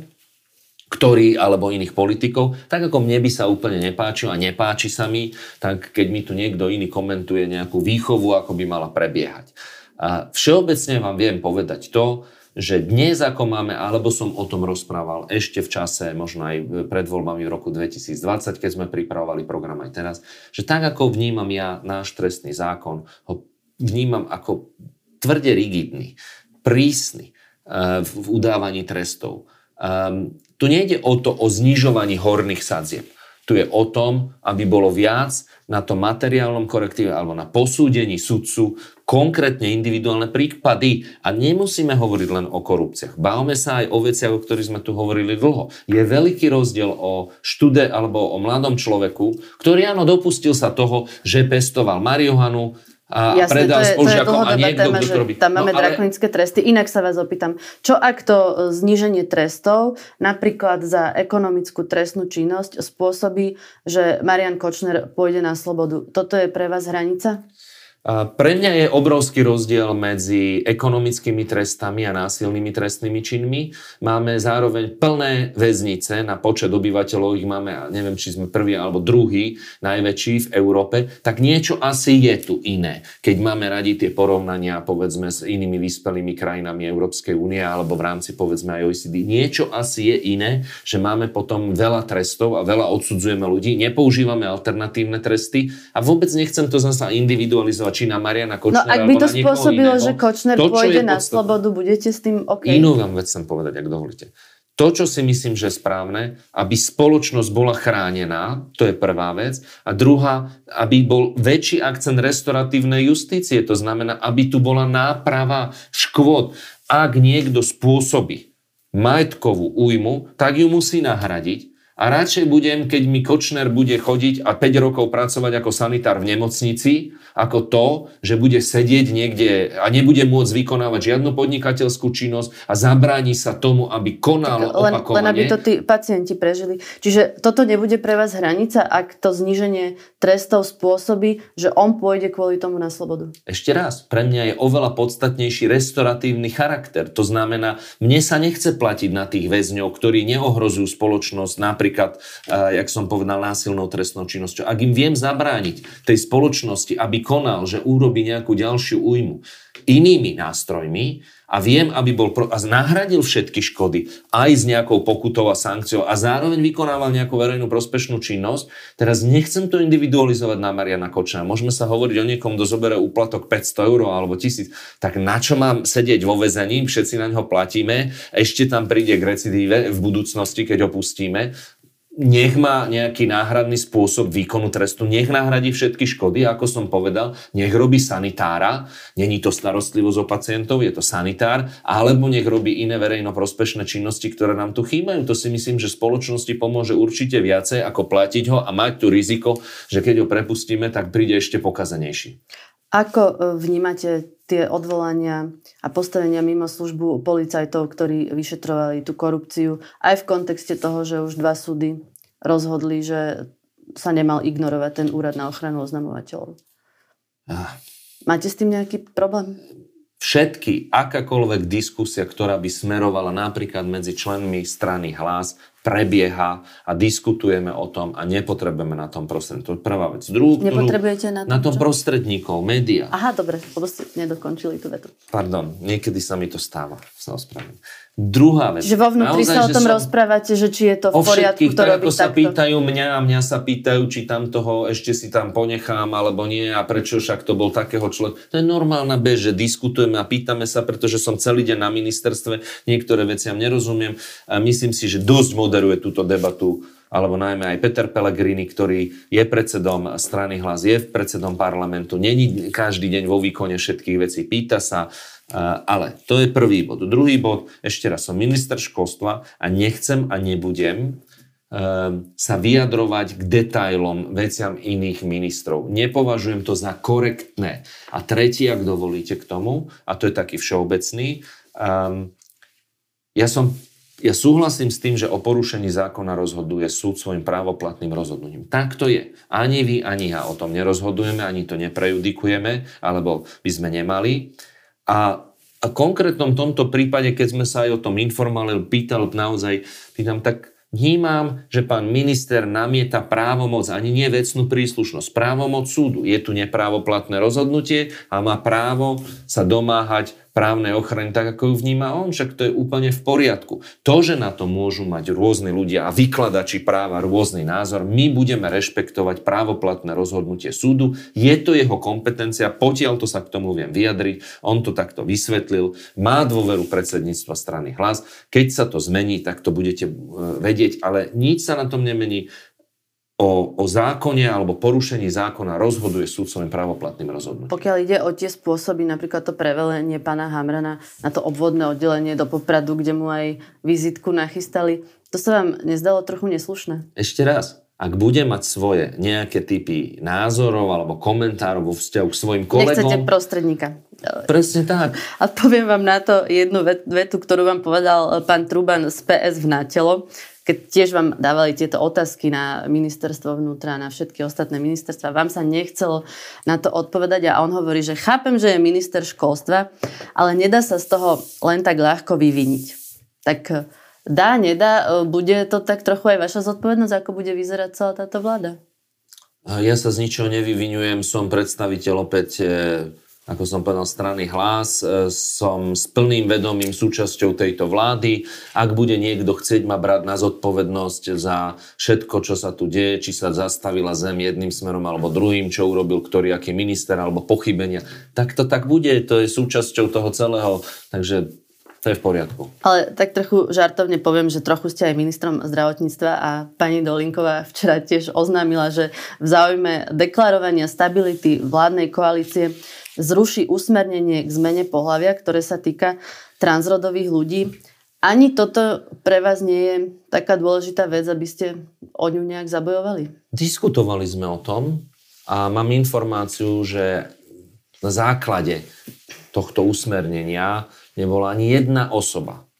ktorí, alebo iných politikov, tak ako mne by sa úplne nepáčil a nepáči sa mi, tak keď mi tu niekto iný komentuje nejakú výchovu, ako by mala prebiehať. A všeobecne vám viem povedať to, že dnes ako máme, alebo som o tom rozprával ešte v čase, možno aj pred voľbami v roku 2020, keď sme pripravovali program aj teraz, že tak ako vnímam ja náš trestný zákon, ho vnímam ako tvrde rigidný, prísny uh, v udávaní trestov. Um, tu nejde o to o znižovaní horných sadzieb. Tu je o tom, aby bolo viac na tom materiálnom korektíve alebo na posúdení sudcu konkrétne individuálne prípady. A nemusíme hovoriť len o korupciách. Bávame sa aj o veciach, o ktorých sme tu hovorili dlho. Je veľký rozdiel o štude alebo o mladom človeku, ktorý áno, dopustil sa toho, že pestoval marihuanu a Jasne, predal to je, spolužiakom a niekto, téma, kto to robí. Tam máme no, ale... drakonické tresty. Inak sa vás opýtam, čo ak to e, zníženie trestov, napríklad za ekonomickú trestnú činnosť, spôsobí, že Marian Kočner pôjde na slobodu? Toto je pre vás hranica? Pre mňa je obrovský rozdiel medzi ekonomickými trestami a násilnými trestnými činmi. Máme zároveň plné väznice, na počet obyvateľov ich máme, neviem, či sme prvý alebo druhý najväčší v Európe, tak niečo asi je tu iné. Keď máme radi tie porovnania, povedzme, s inými vyspelými krajinami Európskej únie alebo v rámci, povedzme, aj OECD, niečo asi je iné, že máme potom veľa trestov a veľa odsudzujeme ľudí, nepoužívame alternatívne tresty a vôbec nechcem to zase individualizovať či na Mariana Kočnera. No ak by to spôsobilo, iného, že Kočner to, pôjde na slobodu, budete s tým OK? Inú vám vec chcem povedať, ak dovolíte. To, čo si myslím, že je správne, aby spoločnosť bola chránená, to je prvá vec. A druhá, aby bol väčší akcent restoratívnej justície, to znamená, aby tu bola náprava škôd. Ak niekto spôsobí majetkovú újmu, tak ju musí nahradiť a radšej budem, keď mi Kočner bude chodiť a 5 rokov pracovať ako sanitár v nemocnici, ako to, že bude sedieť niekde a nebude môcť vykonávať žiadnu podnikateľskú činnosť a zabráni sa tomu, aby konal len, opakovane. Len aby to tí pacienti prežili. Čiže toto nebude pre vás hranica, ak to zníženie trestov spôsobí, že on pôjde kvôli tomu na slobodu? Ešte raz, pre mňa je oveľa podstatnejší restoratívny charakter. To znamená, mne sa nechce platiť na tých väzňov, ktorí neohrozujú spoločnosť, napríklad napríklad, uh, jak som povedal, násilnou trestnou činnosťou. Ak im viem zabrániť tej spoločnosti, aby konal, že urobí nejakú ďalšiu újmu inými nástrojmi, a viem, aby bol pro, a nahradil všetky škody aj s nejakou pokutou a sankciou a zároveň vykonával nejakú verejnú prospešnú činnosť. Teraz nechcem to individualizovať na Mariana Kočana. Môžeme sa hovoriť o niekom, kto zoberie úplatok 500 eur alebo 1000. Tak na čo mám sedieť vo väzení? Všetci na ňo platíme. Ešte tam príde k recidíve v budúcnosti, keď opustíme nech má nejaký náhradný spôsob výkonu trestu, nech nahradí všetky škody, ako som povedal, nech robí sanitára, není to starostlivosť o pacientov, je to sanitár, alebo nech robí iné verejno prospešné činnosti, ktoré nám tu chýbajú. To si myslím, že spoločnosti pomôže určite viacej, ako platiť ho a mať tu riziko, že keď ho prepustíme, tak príde ešte pokazenejší. Ako e, vnímate tie odvolania a postavenia mimo službu policajtov, ktorí vyšetrovali tú korupciu, aj v kontexte toho, že už dva súdy rozhodli, že sa nemal ignorovať ten úrad na ochranu oznamovateľov. Ah. Máte s tým nejaký problém? Všetky, akákoľvek diskusia, ktorá by smerovala napríklad medzi členmi strany hlas, prebieha a diskutujeme o tom a nepotrebujeme na tom prostredníkov. To je prvá vec. Druhú, Nepotrebujete na tom, na tom prostredníkov, média. Aha, dobre, lebo ste nedokončili tú vetu. Pardon, niekedy sa mi to stáva, sa ospravedlňujem. Druhá vec. Čiže vo vnútri Naozaj, sa o tom som... rozprávate, že či je to v poriadku, to robiť ako sa pýtajú mňa a mňa sa pýtajú, či tam toho ešte si tam ponechám alebo nie a prečo však to bol takého človeka. To je normálna bež, že diskutujeme a pýtame sa, pretože som celý deň na ministerstve, niektoré veciam nerozumiem a myslím si, že dosť moderuje túto debatu alebo najmä aj Peter Pellegrini, ktorý je predsedom strany hlas, je predsedom parlamentu, není každý deň vo výkone všetkých vecí, pýta sa, ale to je prvý bod. Druhý bod, ešte raz som minister školstva a nechcem a nebudem ehm, sa vyjadrovať k detailom veciam iných ministrov. Nepovažujem to za korektné. A tretí, ak dovolíte k tomu, a to je taký všeobecný, um, ja som ja súhlasím s tým, že o porušení zákona rozhoduje súd svojim právoplatným rozhodnutím. Tak to je. Ani vy, ani ja o tom nerozhodujeme, ani to neprejudikujeme, alebo by sme nemali. A, a konkrétnom tomto prípade, keď sme sa aj o tom informovali, pýtal naozaj, pýtam, tak vnímam, že pán minister namieta právomoc, ani nie vecnú príslušnosť, právomoc súdu. Je tu neprávoplatné rozhodnutie a má právo sa domáhať právnej ochrany tak, ako ju vníma on, však to je úplne v poriadku. To, že na to môžu mať rôzni ľudia a vykladači práva rôzny názor, my budeme rešpektovať právoplatné rozhodnutie súdu, je to jeho kompetencia, potiaľ to sa k tomu viem vyjadriť, on to takto vysvetlil, má dôveru predsedníctva strany hlas, keď sa to zmení, tak to budete e, vedieť, ale nič sa na tom nemení, o, o zákone alebo porušení zákona rozhoduje súd svojim právoplatným rozhodnutím. Pokiaľ ide o tie spôsoby, napríklad to prevelenie pána Hamrana na to obvodné oddelenie do Popradu, kde mu aj vizitku nachystali, to sa vám nezdalo trochu neslušné? Ešte raz. ak bude mať svoje nejaké typy názorov alebo komentárov vo vzťahu k svojim kolegom... Nechcete prostredníka. Presne tak. A poviem vám na to jednu vetu, ktorú vám povedal pán Truban z PS v Nátelo, keď tiež vám dávali tieto otázky na ministerstvo vnútra, na všetky ostatné ministerstva, vám sa nechcelo na to odpovedať a on hovorí, že chápem, že je minister školstva, ale nedá sa z toho len tak ľahko vyviniť. Tak dá, nedá, bude to tak trochu aj vaša zodpovednosť, ako bude vyzerať celá táto vláda? Ja sa z ničoho nevyvinujem, som predstaviteľ opäť, e, ako som povedal, strany hlas, e, som s plným vedomím súčasťou tejto vlády. Ak bude niekto chcieť ma brať na zodpovednosť za všetko, čo sa tu deje, či sa zastavila zem jedným smerom alebo druhým, čo urobil ktorý aký minister alebo pochybenia, tak to tak bude, to je súčasťou toho celého. Takže to je v poriadku. Ale tak trochu žartovne poviem, že trochu ste aj ministrom zdravotníctva a pani Dolinková včera tiež oznámila, že v záujme deklarovania stability vládnej koalície zruší usmernenie k zmene pohľavia, ktoré sa týka transrodových ľudí. Ani toto pre vás nie je taká dôležitá vec, aby ste o ňu nejak zabojovali? Diskutovali sme o tom a mám informáciu, že na základe tohto usmernenia nebola ani jedna osoba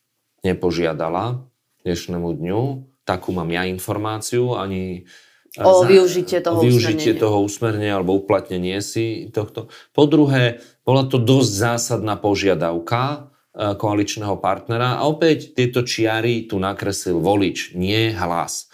nepožiadala dnešnému dňu, takú mám ja informáciu, ani o za, využitie toho využitie usmernenia. toho usmernenia alebo uplatnenie si tohto. Po druhé, bola to dosť zásadná požiadavka e, koaličného partnera a opäť tieto čiary tu nakreslil volič, nie hlas.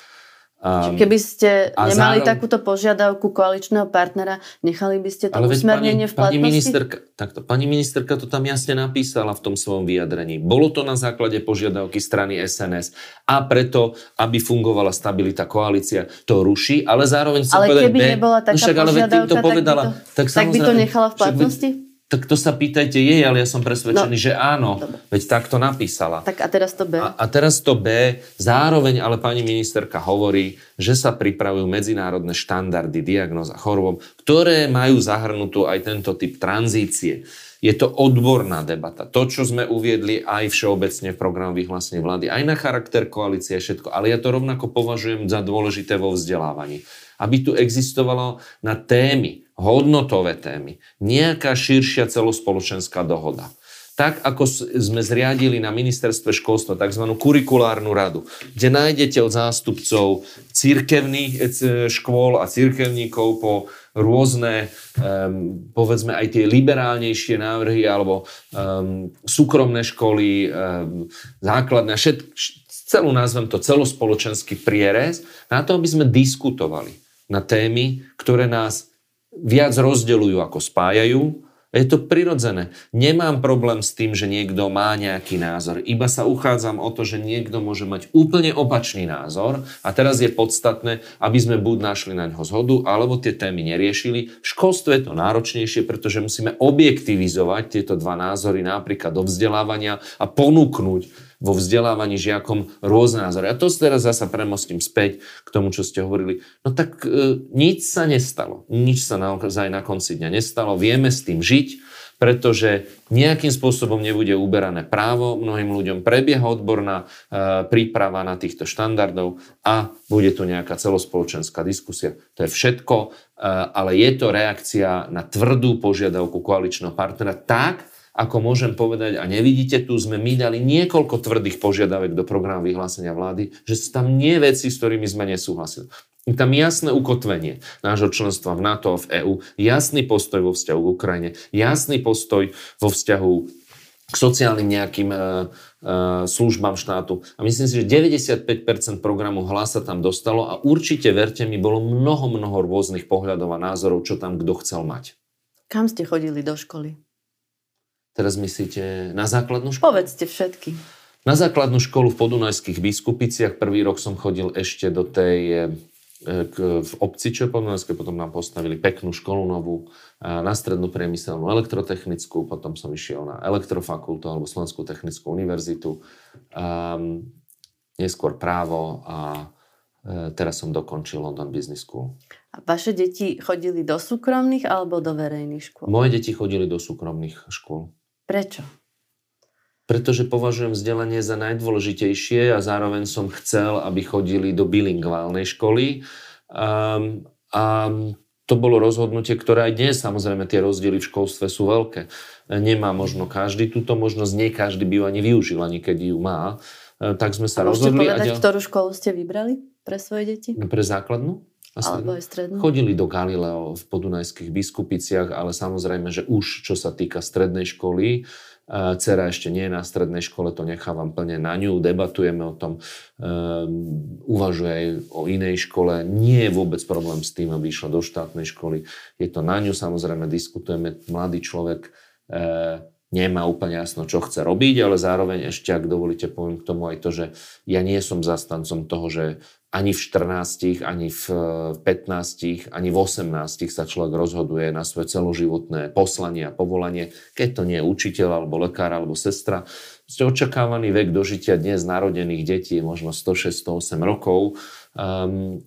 Um, Keby ste nemali zároveň... takúto požiadavku koaličného partnera, nechali by ste to ale usmernenie pani, v platnosti? Pani ministerka, takto, pani ministerka to tam jasne napísala v tom svojom vyjadrení. Bolo to na základe požiadavky strany SNS a preto, aby fungovala stabilita koalícia, to ruší, ale zároveň chcem ale povedať... Keby nebola taká no však, požiadavka, ale to povedala, tak, by to, tak, tak by to nechala v platnosti? Však, tak to sa pýtajte jej, ale ja som presvedčený, no, že áno. Dobre. Veď takto napísala. Tak a teraz to B. A, a teraz to B. Zároveň ale pani ministerka hovorí, že sa pripravujú medzinárodné štandardy diagnóz a chorôb, ktoré majú zahrnutú aj tento typ tranzície. Je to odborná debata. To, čo sme uviedli aj všeobecne v programu vyhlásenia vlády, aj na charakter koalície, všetko. Ale ja to rovnako považujem za dôležité vo vzdelávaní. Aby tu existovalo na témy, hodnotové témy, nejaká širšia celospoločenská dohoda. Tak ako sme zriadili na ministerstve školstva tzv. kurikulárnu radu, kde nájdete od zástupcov církevných e, škôl a církevníkov po rôzne, um, povedzme aj tie liberálnejšie návrhy alebo um, súkromné školy, um, základné, všet, celú nazvem to celospoločenský prierez, na to, aby sme diskutovali na témy, ktoré nás viac rozdeľujú ako spájajú. Je to prirodzené. Nemám problém s tým, že niekto má nejaký názor. Iba sa uchádzam o to, že niekto môže mať úplne opačný názor a teraz je podstatné, aby sme buď našli na ňo zhodu, alebo tie témy neriešili. V školstve je to náročnejšie, pretože musíme objektivizovať tieto dva názory napríklad do vzdelávania a ponúknuť vo vzdelávaní žiakom rôzne názory. A to teraz zasa premostím späť k tomu, čo ste hovorili. No tak e, nič sa nestalo. Nič sa naozaj na konci dňa nestalo. Vieme s tým žiť, pretože nejakým spôsobom nebude uberané právo. Mnohým ľuďom prebieha odborná e, príprava na týchto štandardov a bude tu nejaká celospoločenská diskusia. To je všetko, e, ale je to reakcia na tvrdú požiadavku koaličného partnera tak, ako môžem povedať, a nevidíte, tu sme my dali niekoľko tvrdých požiadavek do programu vyhlásenia vlády, že sú tam nie veci, s ktorými sme nesúhlasili. Je tam jasné ukotvenie nášho členstva v NATO a v EÚ, jasný postoj vo vzťahu k Ukrajine, jasný postoj vo vzťahu k sociálnym nejakým e, e, službám štátu. A myslím si, že 95% programu hlas sa tam dostalo a určite, verte mi, bolo mnoho, mnoho rôznych pohľadov a názorov, čo tam kto chcel mať. Kam ste chodili do školy? Teraz myslíte na základnú školu? Povedzte všetky. Na základnú školu v Podunajských biskupiciach. Prvý rok som chodil ešte do tej e, v obci Čepolnojské, potom nám postavili peknú školu novú, na strednú priemyselnú elektrotechnickú, potom som išiel na elektrofakultu alebo Slovenskú technickú univerzitu, um, neskôr právo a e, teraz som dokončil London Business School. A vaše deti chodili do súkromných alebo do verejných škôl? Moje deti chodili do súkromných škôl. Prečo? Pretože považujem vzdelanie za najdôležitejšie a zároveň som chcel, aby chodili do bilingválnej školy. Um, a to bolo rozhodnutie, ktoré aj dnes, samozrejme, tie rozdiely v školstve sú veľké. Nemá možno každý túto možnosť, nie každý by ju ani využil, ani keď ju má. E, tak sme sa a rozhodli. Môžete povedať, a ktorú školu ste vybrali pre svoje deti? Pre základnú? Alebo aj strednú? Chodili do Galileo v podunajských biskupiciach, ale samozrejme, že už čo sa týka strednej školy, Cera ešte nie je na strednej škole, to nechávam plne na ňu, debatujeme o tom, um, uvažuje aj o inej škole. Nie je vôbec problém s tým, aby išla do štátnej školy. Je to na ňu, samozrejme diskutujeme, mladý človek uh, nemá úplne jasno, čo chce robiť, ale zároveň ešte, ak dovolíte, poviem k tomu aj to, že ja nie som zastancom toho, že ani v 14, ani v 15, ani v 18 sa človek rozhoduje na svoje celoživotné poslanie a povolanie, keď to nie je učiteľ, alebo lekár, alebo sestra. Ste očakávaný vek dožitia dnes narodených detí je možno 106-108 rokov. Um,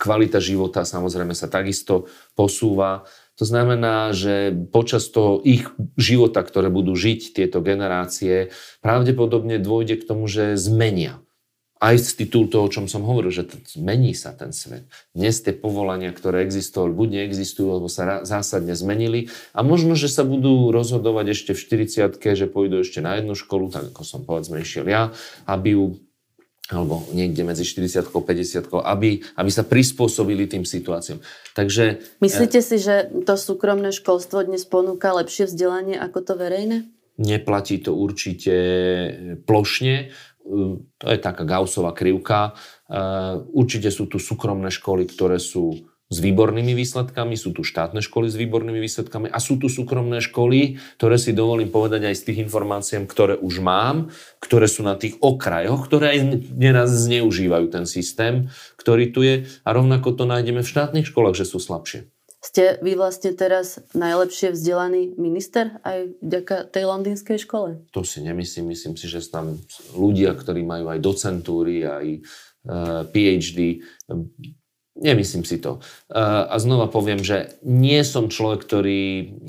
kvalita života samozrejme sa takisto posúva. To znamená, že počas toho ich života, ktoré budú žiť tieto generácie, pravdepodobne dôjde k tomu, že zmenia aj z titulu toho, o čom som hovoril, že zmení sa ten svet. Dnes tie povolania, ktoré existovali, buď neexistujú, alebo sa zásadne zmenili a možno, že sa budú rozhodovať ešte v 40 že pôjdu ešte na jednu školu, tak ako som povedzme išiel ja, aby ju alebo niekde medzi 40 a 50 aby, aby sa prispôsobili tým situáciám. Takže... Myslíte si, že to súkromné školstvo dnes ponúka lepšie vzdelanie ako to verejné? Neplatí to určite plošne to je taká Gaussová krivka. Určite sú tu súkromné školy, ktoré sú s výbornými výsledkami, sú tu štátne školy s výbornými výsledkami a sú tu súkromné školy, ktoré si dovolím povedať aj z tých informácií, ktoré už mám, ktoré sú na tých okrajoch, ktoré aj neraz zneužívajú ten systém, ktorý tu je a rovnako to nájdeme v štátnych školách, že sú slabšie. Ste vy vlastne teraz najlepšie vzdelaný minister aj vďaka tej londýnskej škole? To si nemyslím. Myslím si, že tam ľudia, ktorí majú aj docentúry, aj eh, PhD. Nemyslím si to. A znova poviem, že nie som človek, ktorý,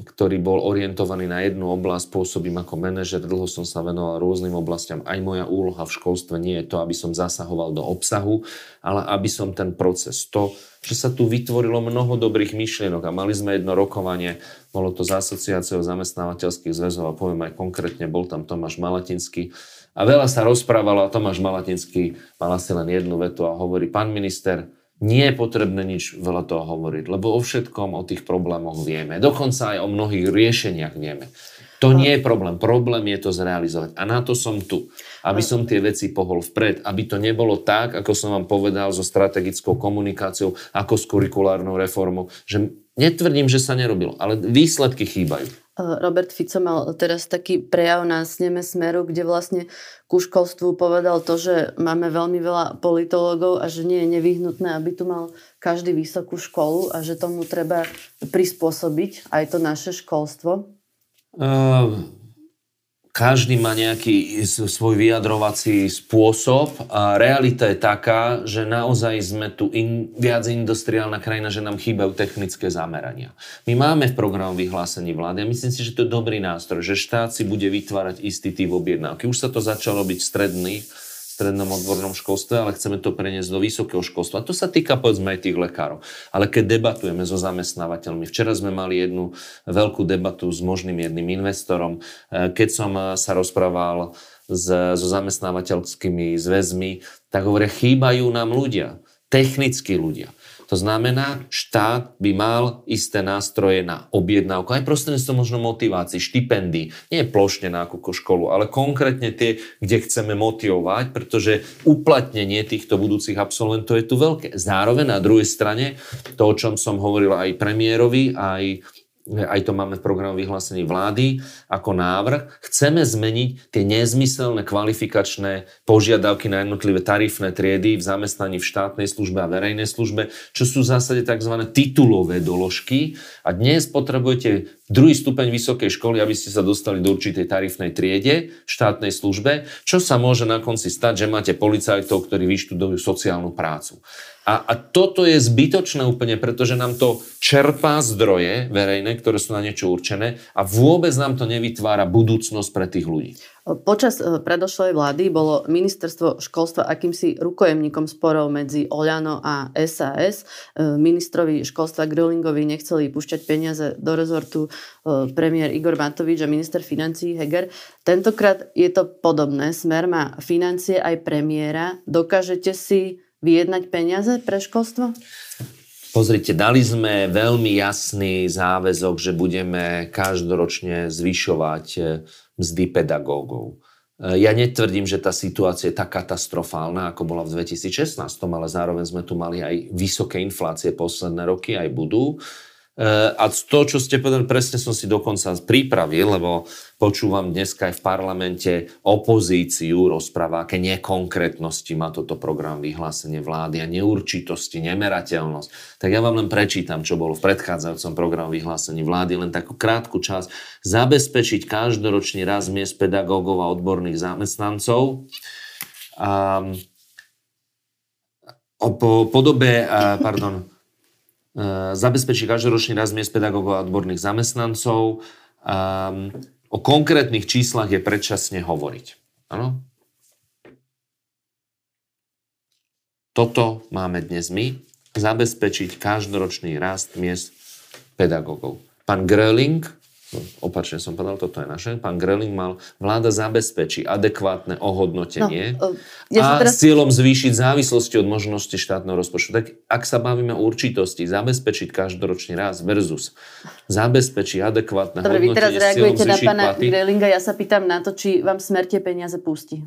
ktorý bol orientovaný na jednu oblasť, pôsobím ako manažer, dlho som sa venoval rôznym oblastiam. Aj moja úloha v školstve nie je to, aby som zasahoval do obsahu, ale aby som ten proces, to, že sa tu vytvorilo mnoho dobrých myšlienok a mali sme jedno rokovanie, bolo to z asociáciou zamestnávateľských zväzov a poviem aj konkrétne, bol tam Tomáš Malatinský a veľa sa rozprávalo a Tomáš Malatinský mal asi len jednu vetu a hovorí, pán minister, nie je potrebné nič veľa toho hovoriť, lebo o všetkom, o tých problémoch vieme. Dokonca aj o mnohých riešeniach vieme. To nie je problém. Problém je to zrealizovať. A na to som tu. Aby som tie veci pohol vpred. Aby to nebolo tak, ako som vám povedal, so strategickou komunikáciou, ako s kurikulárnou reformou. Že netvrdím, že sa nerobilo, ale výsledky chýbajú. Robert Fico mal teraz taký prejav na sneme Smeru, kde vlastne ku školstvu povedal to, že máme veľmi veľa politológov a že nie je nevyhnutné, aby tu mal každý vysokú školu a že tomu treba prispôsobiť aj to naše školstvo. Uh, každý má nejaký svoj vyjadrovací spôsob a realita je taká, že naozaj sme tu in, viac industriálna krajina, že nám chýbajú technické zamerania. My máme v programu vyhlásení vlády a myslím si, že to je dobrý nástroj, že štát si bude vytvárať istý typ objednávky. Už sa to začalo byť v stredných strednom odbornom školstve, ale chceme to preniesť do vysokého školstva. To sa týka povedzme aj tých lekárov. Ale keď debatujeme so zamestnávateľmi, včera sme mali jednu veľkú debatu s možným jedným investorom, e, keď som e, sa rozprával s, so zamestnávateľskými zväzmi, tak hovoria, chýbajú nám ľudia, technickí ľudia. To znamená, štát by mal isté nástroje na objednávku, aj prostredníctvom možno motivácií, štipendy, nie plošne na akúko školu, ale konkrétne tie, kde chceme motivovať, pretože uplatnenie týchto budúcich absolventov je tu veľké. Zároveň na druhej strane, to, o čom som hovoril aj premiérovi, aj aj to máme v programu vyhlásení vlády ako návrh, chceme zmeniť tie nezmyselné kvalifikačné požiadavky na jednotlivé tarifné triedy v zamestnaní v štátnej službe a verejnej službe, čo sú v zásade tzv. titulové doložky. A dnes potrebujete druhý stupeň vysokej školy, aby ste sa dostali do určitej tarifnej triede v štátnej službe, čo sa môže na konci stať, že máte policajtov, ktorí vyštudujú sociálnu prácu. A, a toto je zbytočné úplne, pretože nám to čerpá zdroje verejné, ktoré sú na niečo určené a vôbec nám to nevytvára budúcnosť pre tých ľudí. Počas e, predošlej vlády bolo ministerstvo školstva akýmsi rukojemníkom sporov medzi Oľano a SAS. E, ministrovi školstva Grillingovi nechceli púšťať peniaze do rezortu e, premiér Igor Matovič a minister financí Heger. Tentokrát je to podobné. Smer má financie aj premiéra. Dokážete si vyjednať peniaze pre školstvo? Pozrite, dali sme veľmi jasný záväzok, že budeme každoročne zvyšovať mzdy pedagógov. E, ja netvrdím, že tá situácia je tak katastrofálna, ako bola v 2016, ale zároveň sme tu mali aj vysoké inflácie posledné roky, aj budú. A to, čo ste povedali, presne som si dokonca pripravil, lebo počúvam dneska aj v parlamente opozíciu rozpráva, aké nekonkrétnosti má toto program vyhlásenie vlády a neurčitosti, nemerateľnosť. Tak ja vám len prečítam, čo bolo v predchádzajúcom programu vyhlásení vlády, len takú krátku časť. Zabezpečiť každoročný raz miest pedagógov a odborných zamestnancov. O po, podobe, a, pardon, zabezpečí každoročný rast miest pedagógov a odborných zamestnancov. Um, o konkrétnych číslach je predčasne hovoriť. Áno? Toto máme dnes my. Zabezpečiť každoročný rast miest pedagógov. Pán Gröling opačne som povedal, toto je naše, pán Greling mal, vláda zabezpečí adekvátne ohodnotenie no, ja a teraz... s cieľom zvýšiť závislosti od možnosti štátneho rozpočtu. Tak ak sa bavíme o určitosti, zabezpečiť každoročný rast versus zabezpečí adekvátne Dobre, hodnotenie vy teraz reagujete na pána Grelinga, ja sa pýtam na to, či vám smerte peniaze pustí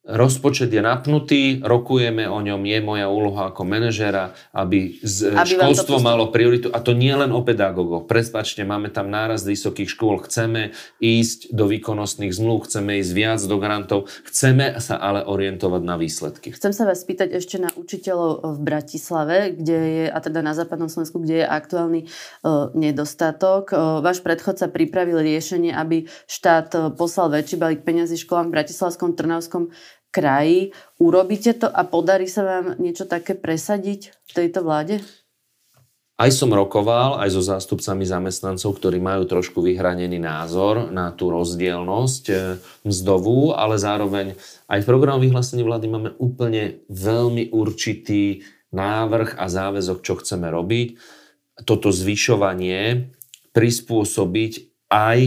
rozpočet je napnutý, rokujeme o ňom, je moja úloha ako manažera, aby, z, aby školstvo malo prioritu. A to nie len o pedagógoch. Prespačte, máme tam náraz vysokých škôl, chceme ísť do výkonnostných zmluv, chceme ísť viac do grantov, chceme sa ale orientovať na výsledky. Chcem sa vás spýtať ešte na učiteľov v Bratislave, kde je, a teda na západnom Slovensku, kde je aktuálny uh, nedostatok. Uh, váš predchodca pripravil riešenie, aby štát uh, poslal väčší balík peniazy školám v Bratislavskom, Trnavskom kraji. Urobíte to a podarí sa vám niečo také presadiť v tejto vláde? Aj som rokoval, aj so zástupcami zamestnancov, ktorí majú trošku vyhranený názor na tú rozdielnosť e, mzdovú, ale zároveň aj v programu vyhlásení vlády máme úplne veľmi určitý návrh a záväzok, čo chceme robiť. Toto zvyšovanie prispôsobiť aj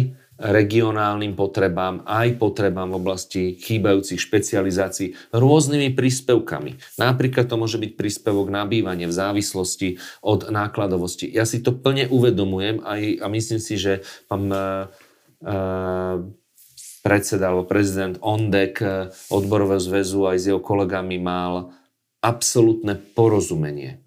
regionálnym potrebám, aj potrebám v oblasti chýbajúcich špecializácií rôznymi príspevkami. Napríklad to môže byť príspevok na bývanie v závislosti od nákladovosti. Ja si to plne uvedomujem aj, a myslím si, že pán uh, predseda alebo prezident Ondek e, odborového zväzu aj s jeho kolegami mal absolútne porozumenie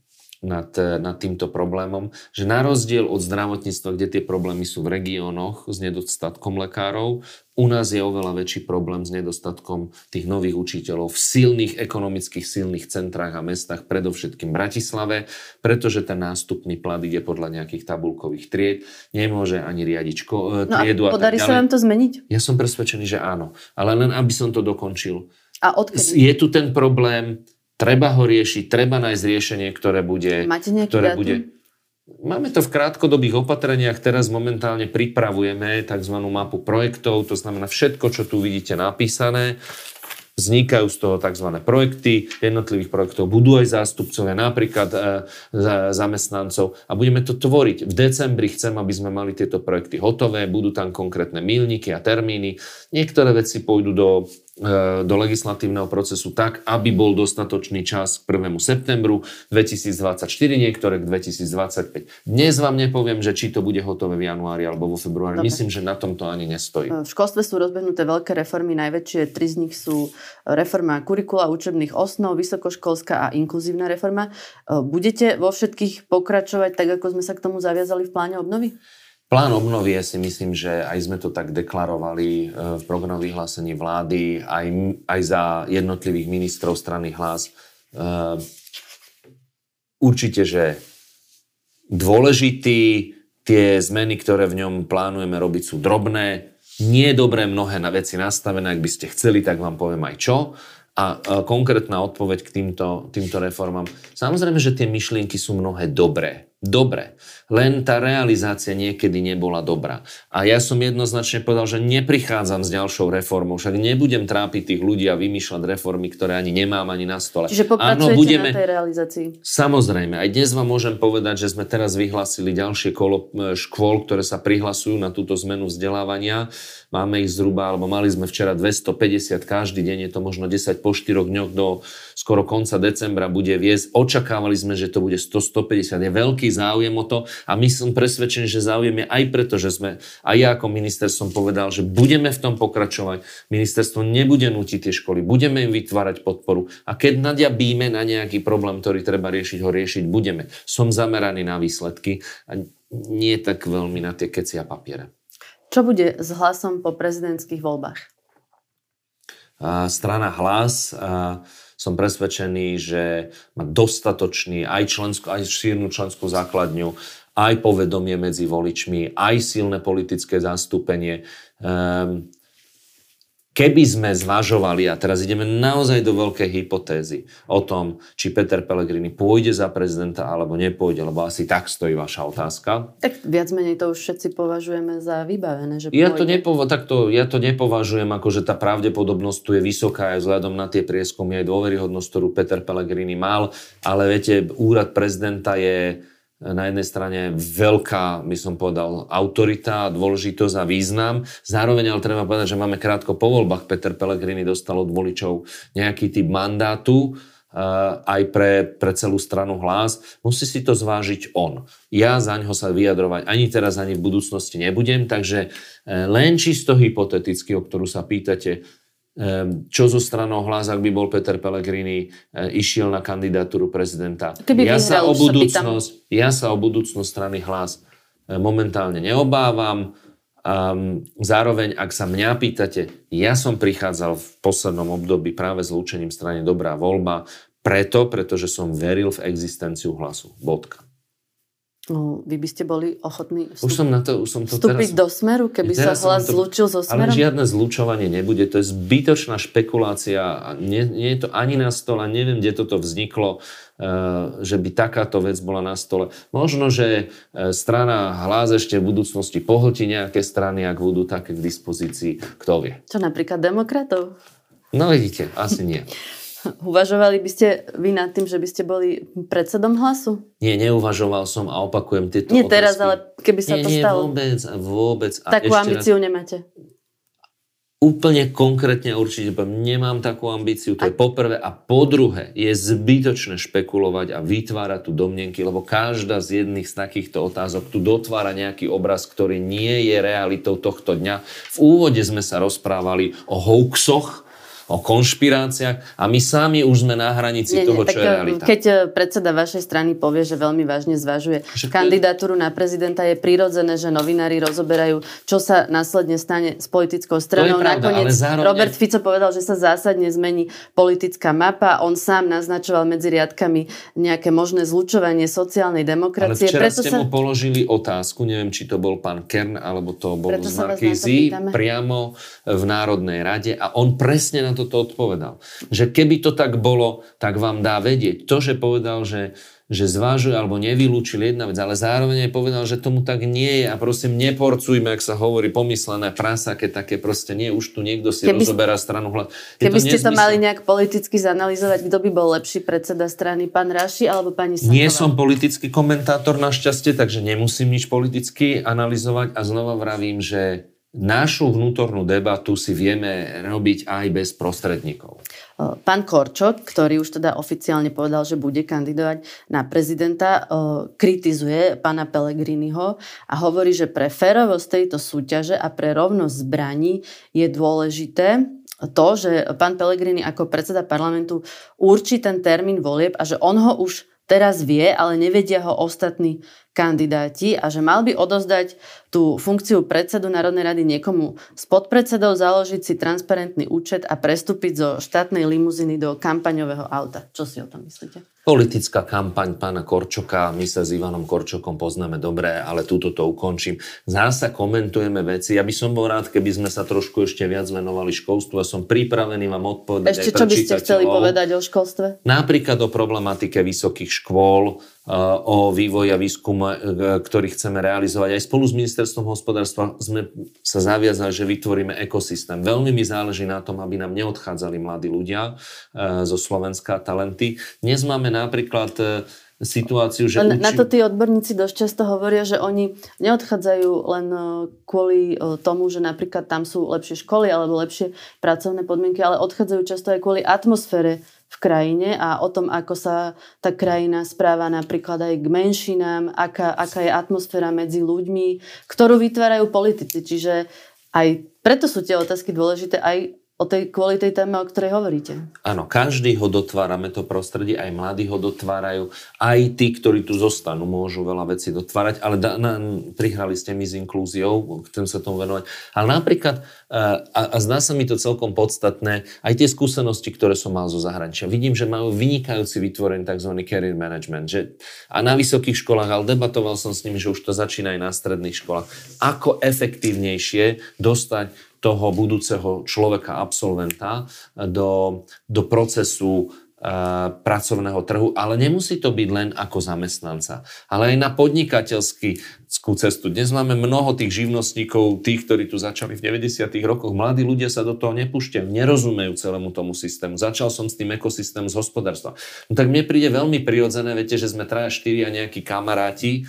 nad, eh, nad týmto problémom, že na rozdiel od zdravotníctva, kde tie problémy sú v regiónoch s nedostatkom lekárov, u nás je oveľa väčší problém s nedostatkom tých nových učiteľov v silných ekonomických silných centrách a mestách, predovšetkým Bratislave, pretože ten nástupný plat ide podľa nejakých tabulkových tried, nemôže ani riadiť ško- no triedu a, a podarí sa vám to zmeniť? Ja som presvedčený, že áno. Ale len aby som to dokončil. A odkedy? Je tu ten problém Treba ho riešiť, treba nájsť riešenie, ktoré bude... Máte nejaký ktoré bude, Máme to v krátkodobých opatreniach, teraz momentálne pripravujeme tzv. mapu projektov, to znamená všetko, čo tu vidíte napísané, Vznikajú z toho tzv. projekty, jednotlivých projektov budú aj zástupcovia, napríklad e, zamestnancov a budeme to tvoriť. V decembri chcem, aby sme mali tieto projekty hotové, budú tam konkrétne milníky a termíny. Niektoré veci pôjdu do do legislatívneho procesu tak, aby bol dostatočný čas k 1. septembru 2024, niektoré k 2025. Dnes vám nepoviem, že či to bude hotové v januári alebo vo februári. Dobre. Myslím, že na tomto ani nestojí. V školstve sú rozbehnuté veľké reformy, najväčšie tri z nich sú reforma kurikula, učebných osnov, vysokoškolská a inkluzívna reforma. E, budete vo všetkých pokračovať tak, ako sme sa k tomu zaviazali v pláne obnovy? Plán obnovy, ja si myslím, že aj sme to tak deklarovali e, v programu vyhlásení vlády, aj, aj za jednotlivých ministrov strany hlas. E, určite, že dôležitý, tie zmeny, ktoré v ňom plánujeme robiť, sú drobné. Nie je dobré mnohé na veci nastavené, ak by ste chceli, tak vám poviem aj čo A konkrétna odpoveď k týmto, týmto reformám. Samozrejme, že tie myšlienky sú mnohé dobré. Dobre. Len tá realizácia niekedy nebola dobrá. A ja som jednoznačne povedal, že neprichádzam s ďalšou reformou. Však nebudem trápiť tých ľudí a vymýšľať reformy, ktoré ani nemám ani na stole. Čiže Áno, budeme... na tej realizácii. Samozrejme. Aj dnes vám môžem povedať, že sme teraz vyhlásili ďalšie kolo e, škôl, ktoré sa prihlasujú na túto zmenu vzdelávania. Máme ich zhruba, alebo mali sme včera 250 každý deň, je to možno 10 po 4 dňoch do skoro konca decembra bude viesť. Očakávali sme, že to bude 100-150. Je veľký záujem o to a my som presvedčený, že záujem je aj preto, že sme, aj ja ako minister som povedal, že budeme v tom pokračovať. Ministerstvo nebude nutiť tie školy, budeme im vytvárať podporu a keď nadjabíme na nejaký problém, ktorý treba riešiť, ho riešiť budeme. Som zameraný na výsledky a nie tak veľmi na tie keci a papiere. Čo bude s hlasom po prezidentských voľbách? A strana hlas a som presvedčený, že má dostatočný aj, členskú, aj šírnu členskú základňu, aj povedomie medzi voličmi, aj silné politické zastúpenie. Um, keby sme zvažovali, a teraz ideme naozaj do veľkej hypotézy o tom, či Peter Pellegrini pôjde za prezidenta alebo nepôjde, lebo asi tak stojí vaša otázka. Tak viac menej to už všetci považujeme za vybavené, že ja to, nepo, takto, ja to nepovažujem ako, že tá pravdepodobnosť tu je vysoká aj vzhľadom na tie prieskumy, aj dôveryhodnosť, ktorú Peter Pellegrini mal, ale viete, úrad prezidenta je na jednej strane veľká, by som povedal, autorita, dôležitosť a význam. Zároveň ale treba povedať, že máme krátko po voľbách. Peter Pellegrini dostal od voličov nejaký typ mandátu, eh, aj pre, pre celú stranu hlas. Musí si to zvážiť on. Ja za ňo sa vyjadrovať ani teraz, ani v budúcnosti nebudem, takže eh, len čisto hypoteticky, o ktorú sa pýtate, čo zo stranou hlas, ak by bol Peter Pellegrini eh, išiel na kandidatúru prezidenta. ja, sa o budúcnosť, ja sa o budúcnosť strany hlas eh, momentálne neobávam. Um, zároveň, ak sa mňa pýtate, ja som prichádzal v poslednom období práve s lúčením strany Dobrá voľba, preto, pretože som veril v existenciu hlasu. Bodka. No, vy by ste boli ochotní vstup... už som na to, už som to vstúpiť teraz... do smeru, keby sa hlas to... zlúčil so smerom? Ale žiadne zlučovanie nebude, to je zbytočná špekulácia. Nie, nie je to ani na stole, neviem, kde toto vzniklo, uh, že by takáto vec bola na stole. Možno, že uh, strana hlas ešte v budúcnosti pohltí nejaké strany, ak budú také k dispozícii, kto vie. Čo napríklad demokratov? No vidíte, asi nie. *laughs* Uvažovali by ste vy nad tým, že by ste boli predsedom hlasu? Nie, neuvažoval som a opakujem tieto Nie otázky. teraz, ale keby sa nie, to nie, stalo. vôbec, vôbec. A Takú ambíciu raz, nemáte? Úplne konkrétne určite poviem, nemám takú ambíciu, to a... je poprvé. A po druhé, je zbytočné špekulovať a vytvárať tu domnenky, lebo každá z jedných z takýchto otázok tu dotvára nejaký obraz, ktorý nie je realitou tohto dňa. V úvode sme sa rozprávali o hoaxoch, o konšpiráciách a my sami už sme na hranici nie, toho, nie, čo je realita. Keď e, predseda vašej strany povie, že veľmi vážne zvažuje že kandidatúru na prezidenta, je prirodzené, že novinári rozoberajú, čo sa následne stane s politickou stranou. Pravda, Nakoniec zároveň... Robert Fico povedal, že sa zásadne zmení politická mapa. On sám naznačoval medzi riadkami nejaké možné zlučovanie sociálnej demokracie. Ale včera Preto ste sa... mu položili otázku, neviem, či to bol pán Kern, alebo to bol z Markízy, priamo v Národnej rade a on presne na toto odpovedal. Že keby to tak bolo, tak vám dá vedieť. To, že povedal, že, že zvážuje alebo nevylúčil jedna vec, ale zároveň aj povedal, že tomu tak nie je a prosím neporcujme, ak sa hovorí pomyslené prasa, keď také proste nie, už tu niekto si keby, rozoberá stranu hľad. Keby ste to mali nejak politicky zanalizovať, kto by bol lepší predseda strany, pán Raši alebo pani Sanková? Nie som politický komentátor našťastie, takže nemusím nič politicky analyzovať a znova vravím, že našu vnútornú debatu si vieme robiť aj bez prostredníkov. Pán Korčok, ktorý už teda oficiálne povedal, že bude kandidovať na prezidenta, kritizuje pána Pellegriniho a hovorí, že pre férovosť tejto súťaže a pre rovnosť zbraní je dôležité to, že pán Pellegrini ako predseda parlamentu určí ten termín volieb a že on ho už teraz vie, ale nevedia ho ostatní kandidáti a že mal by odozdať tú funkciu predsedu Národnej rady niekomu z podpredsedov, založiť si transparentný účet a prestúpiť zo štátnej limuziny do kampaňového auta. Čo si o tom myslíte? Politická kampaň pána Korčoka, my sa s Ivanom Korčokom poznáme dobre, ale túto to ukončím. Zasa komentujeme veci. Ja by som bol rád, keby sme sa trošku ešte viac venovali školstvu. Ja som pripravený vám odpovedať Ešte čo by ste chceli povedať o školstve? Napríklad o problematike vysokých škôl, o vývoji a výskume, eh, ktorý chceme realizovať. Aj spolu s ministerstvom hospodárstva sme sa zaviazali, že vytvoríme ekosystém. Veľmi mi záleží na tom, aby nám neodchádzali mladí ľudia eh, zo Slovenska talenty. Dnes máme napríklad situáciu, že... Učí... Na to tí odborníci dosť často hovoria, že oni neodchádzajú len kvôli tomu, že napríklad tam sú lepšie školy alebo lepšie pracovné podmienky, ale odchádzajú často aj kvôli atmosfére v krajine a o tom, ako sa tá krajina správa napríklad aj k menšinám, aká, aká je atmosféra medzi ľuďmi, ktorú vytvárajú politici. Čiže aj preto sú tie otázky dôležité aj o tej, kvôli tej téme, o ktorej hovoríte. Áno, každý ho dotvárame to prostredie, aj mladí ho dotvárajú, aj tí, ktorí tu zostanú, môžu veľa vecí dotvárať, ale da, na, prihrali ste mi s inklúziou, chcem sa tomu venovať. Ale napríklad, e, a, a zdá sa mi to celkom podstatné, aj tie skúsenosti, ktoré som mal zo zahraničia. Vidím, že majú vynikajúci vytvorený tzv. career management. Že, a na vysokých školách, ale debatoval som s nimi, že už to začína aj na stredných školách. Ako efektívnejšie dostať toho budúceho človeka, absolventa do, do procesu pracovného trhu, ale nemusí to byť len ako zamestnanca, ale aj na podnikateľskú cestu. Dnes máme mnoho tých živnostníkov, tých, ktorí tu začali v 90. rokoch. Mladí ľudia sa do toho nepúšťajú, nerozumejú celému tomu systému. Začal som s tým ekosystémom z hospodárstva. No tak mne príde veľmi prirodzené, viete, že sme traja, štyria nejakí kamaráti,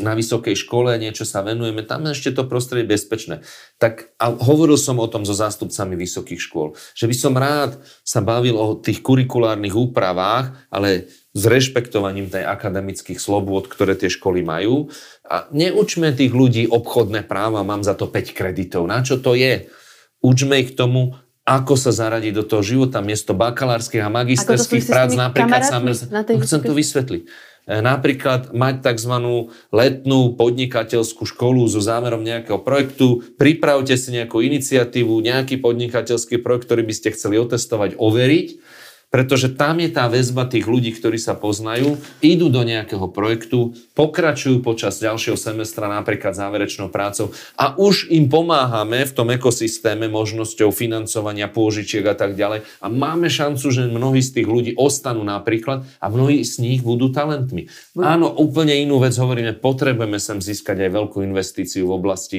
na vysokej škole, niečo sa venujeme, tam ešte to prostredie bezpečné. Tak a hovoril som o tom so zástupcami vysokých škôl, že by som rád sa bavil o tých kurikulárnych úpravách, ale s rešpektovaním tej akademických slobôd, ktoré tie školy majú. A neučme tých ľudí obchodné práva, mám za to 5 kreditov. Na čo to je? Učme ich tomu, ako sa zaradiť do toho života miesto bakalárskych a magisterských prác napríklad. Na no, chcem to vysvetliť. E, napríklad mať tzv. letnú podnikateľskú školu so zámerom nejakého projektu, pripravte si nejakú iniciatívu, nejaký podnikateľský projekt, ktorý by ste chceli otestovať, overiť pretože tam je tá väzba tých ľudí, ktorí sa poznajú, idú do nejakého projektu, pokračujú počas ďalšieho semestra napríklad záverečnou prácou a už im pomáhame v tom ekosystéme možnosťou financovania pôžičiek a tak ďalej a máme šancu, že mnohí z tých ľudí ostanú napríklad a mnohí z nich budú talentmi. Áno, úplne inú vec hovoríme, potrebujeme sem získať aj veľkú investíciu v oblasti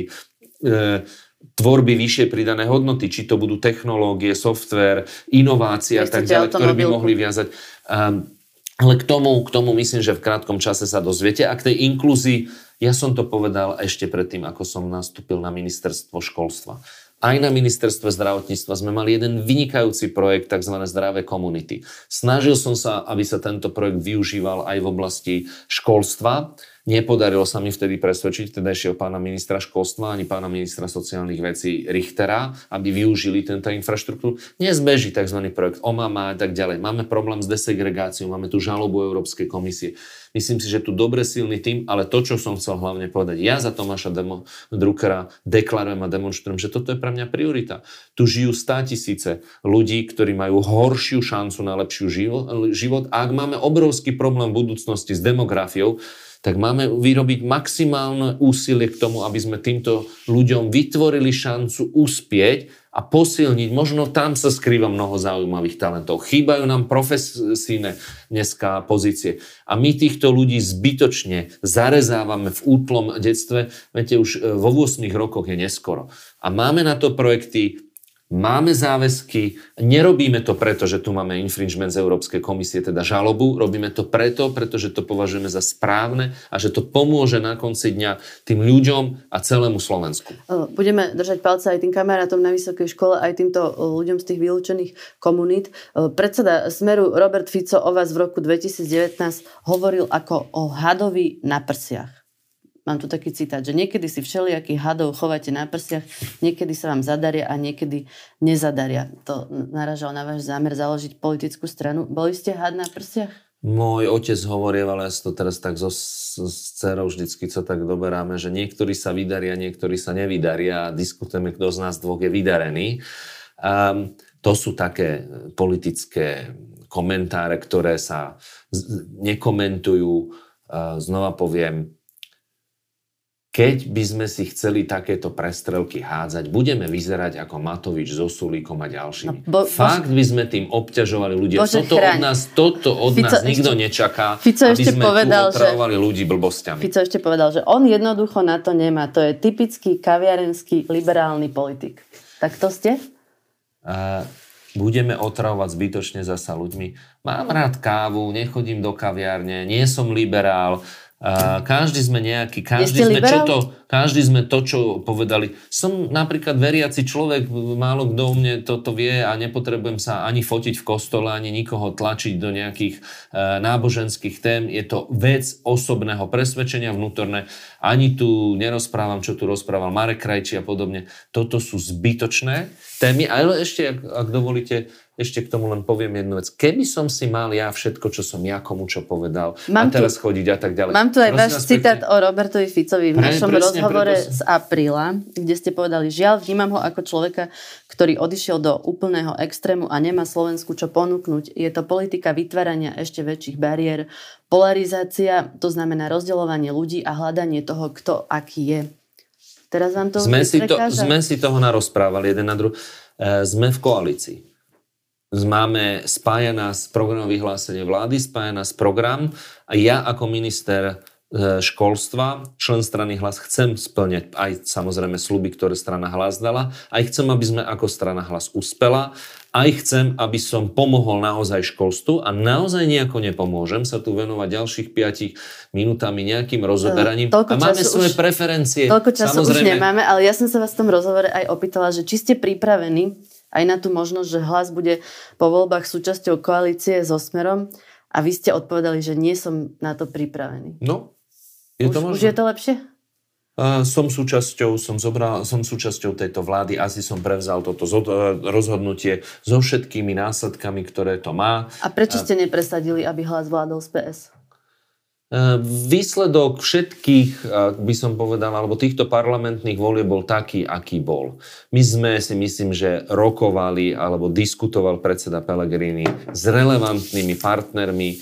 e, tvorby vyššie pridané hodnoty, či to budú technológie, software, inovácie a tak ďalej, ktoré by mohli viazať. Um, ale k tomu, k tomu myslím, že v krátkom čase sa dozviete. A k tej inklúzii, ja som to povedal ešte predtým, ako som nastúpil na ministerstvo školstva. Aj na ministerstve zdravotníctva sme mali jeden vynikajúci projekt, tzv. zdravé komunity. Snažil som sa, aby sa tento projekt využíval aj v oblasti školstva Nepodarilo sa mi vtedy presvedčiť tedajšieho pána ministra školstva ani pána ministra sociálnych vecí Richtera, aby využili tento infraštruktúru. Dnes beží tzv. projekt OMAMA a tak ďalej. Máme problém s desegregáciou, máme tu žalobu Európskej komisie. Myslím si, že tu dobre silný tým, ale to, čo som chcel hlavne povedať, ja za Tomáša Demo, Druckera deklarujem a demonstrujem, že toto je pre mňa priorita. Tu žijú stá tisíce ľudí, ktorí majú horšiu šancu na lepšiu život. A ak máme obrovský problém v budúcnosti s demografiou, tak máme vyrobiť maximálne úsilie k tomu, aby sme týmto ľuďom vytvorili šancu uspieť a posilniť. Možno tam sa skrýva mnoho zaujímavých talentov. Chýbajú nám profesíne dneska pozície. A my týchto ľudí zbytočne zarezávame v útlom detstve. Viete, už e, vo 8 rokoch je neskoro. A máme na to projekty, Máme záväzky, nerobíme to preto, že tu máme infringement z Európskej komisie, teda žalobu, robíme to preto, pretože to považujeme za správne a že to pomôže na konci dňa tým ľuďom a celému Slovensku. Budeme držať palce aj tým kamarátom na vysokej škole, aj týmto ľuďom z tých vylúčených komunít. Predseda Smeru Robert Fico o vás v roku 2019 hovoril ako o hadovi na prsiach mám tu taký citát, že niekedy si všelijakých hadov chovate na prsiach, niekedy sa vám zadaria a niekedy nezadaria. To naražal na váš zámer založiť politickú stranu. Boli ste had na prsiach? Môj otec hovorí, ale ja to teraz tak so, s dcerou vždycky co tak doberáme, že niektorí sa vydaria, niektorí sa nevydaria a diskutujeme, kto z nás dvoch je vydarený. Um, to sú také politické komentáre, ktoré sa nekomentujú. Uh, znova poviem, keď by sme si chceli takéto prestrelky hádzať, budeme vyzerať ako Matovič so Sulíkom a ďalšími. No, bo, Fakt by sme tým obťažovali ľudia. Bože, toto od nás, toto od Fico nás nikto ešte, nečaká, Fico aby ešte sme povedal, tu že, ľudí blbosťami. Fico ešte povedal, že on jednoducho na to nemá. To je typický kaviarenský liberálny politik. Tak to ste? Uh, budeme otravovať zbytočne zasa ľuďmi. Mám rád kávu, nechodím do kaviárne, nie som liberál, a každý sme nejaký, každý sme, čo to, každý sme to, čo povedali. Som napríklad veriaci človek, málo kto u mne toto vie a nepotrebujem sa ani fotiť v kostole, ani nikoho tlačiť do nejakých e, náboženských tém. Je to vec osobného presvedčenia vnútorné. Ani tu nerozprávam, čo tu rozprával Marek Krajči a podobne. Toto sú zbytočné témy. Ale ešte, ak, ak dovolíte, ešte k tomu len poviem jednu vec. Keby som si mal ja všetko, čo som ja komu čo povedal mám a teraz tu, chodiť a tak ďalej. Mám tu aj váš citát o Robertovi Ficovi v Pre, našom presne, rozhovore preto... z apríla, kde ste povedali, žiaľ, vnímam ho ako človeka, ktorý odišiel do úplného extrému a nemá Slovensku čo ponúknuť. Je to politika vytvárania ešte väčších bariér, polarizácia, to znamená rozdeľovanie ľudí a hľadanie toho, kto aký je. Teraz vám to sme si, to, sme si toho narozprávali jeden na druhý. E, sme v koalícii máme spája nás program vyhlásenie vlády, spája nás program a ja ako minister e, školstva, člen strany Hlas, chcem splňať aj samozrejme sluby, ktoré strana Hlas dala, aj chcem, aby sme ako strana Hlas uspela, aj chcem, aby som pomohol naozaj školstvu a naozaj nejako nepomôžem sa tu venovať ďalších 5 minútami nejakým rozoberaním. Toľko a máme svoje už, preferencie. Toľko času samozrejme. už nemáme, ale ja som sa vás v tom rozhovore aj opýtala, že či ste pripravení aj na tú možnosť, že hlas bude po voľbách súčasťou koalície so Smerom a vy ste odpovedali, že nie som na to pripravený. No, je už, to možné. Už je to lepšie? Uh, som súčasťou, som, zobral, som súčasťou tejto vlády, asi som prevzal toto zo, uh, rozhodnutie so všetkými následkami, ktoré to má. A prečo ste nepresadili, aby hlas vládol z PS? Výsledok všetkých, by som povedal, alebo týchto parlamentných volieb bol taký, aký bol. My sme si myslím, že rokovali alebo diskutoval predseda Pellegrini s relevantnými partnermi. E,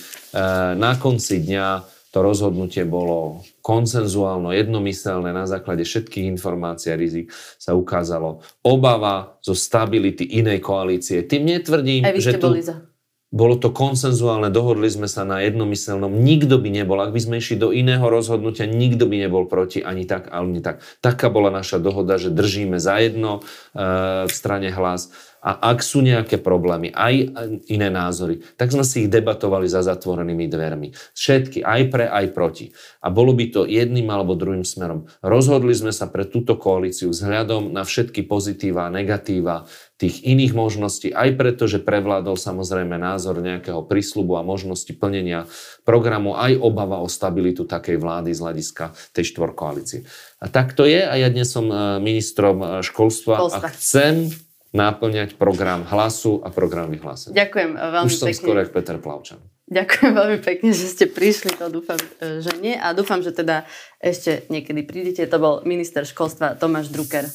na konci dňa to rozhodnutie bolo konsenzuálno, jednomyselné na základe všetkých informácií a rizik sa ukázalo obava zo stability inej koalície. Tým netvrdím, Aj vy že tu... Boli za. Bolo to konsenzuálne, dohodli sme sa na jednomyselnom, nikto by nebol, ak by sme išli do iného rozhodnutia, nikto by nebol proti ani tak, ani tak. Taká bola naša dohoda, že držíme za jedno e, v strane hlas a ak sú nejaké problémy, aj iné názory, tak sme si ich debatovali za zatvorenými dvermi. Všetky, aj pre, aj proti. A bolo by to jedným alebo druhým smerom. Rozhodli sme sa pre túto koalíciu vzhľadom na všetky pozitíva a negatíva tých iných možností, aj preto, že prevládol samozrejme názor nejakého prísľubu a možnosti plnenia programu, aj obava o stabilitu takej vlády z hľadiska tej štvorkoalície. A tak to je a ja dnes som e, ministrom e, školstva a chcem náplňať program hlasu a program vyhlásenia. Ďakujem veľmi Už som pekne. skoro jak Peter Plavčan. Ďakujem veľmi pekne, že ste prišli, to dúfam, e, že nie. A dúfam, že teda ešte niekedy prídete. To bol minister školstva Tomáš Drucker.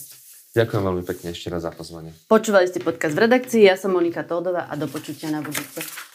Ďakujem veľmi pekne ešte raz za pozvanie. Počúvali ste podcast v redakcii, ja som Monika Tódová a do počutia na budúce.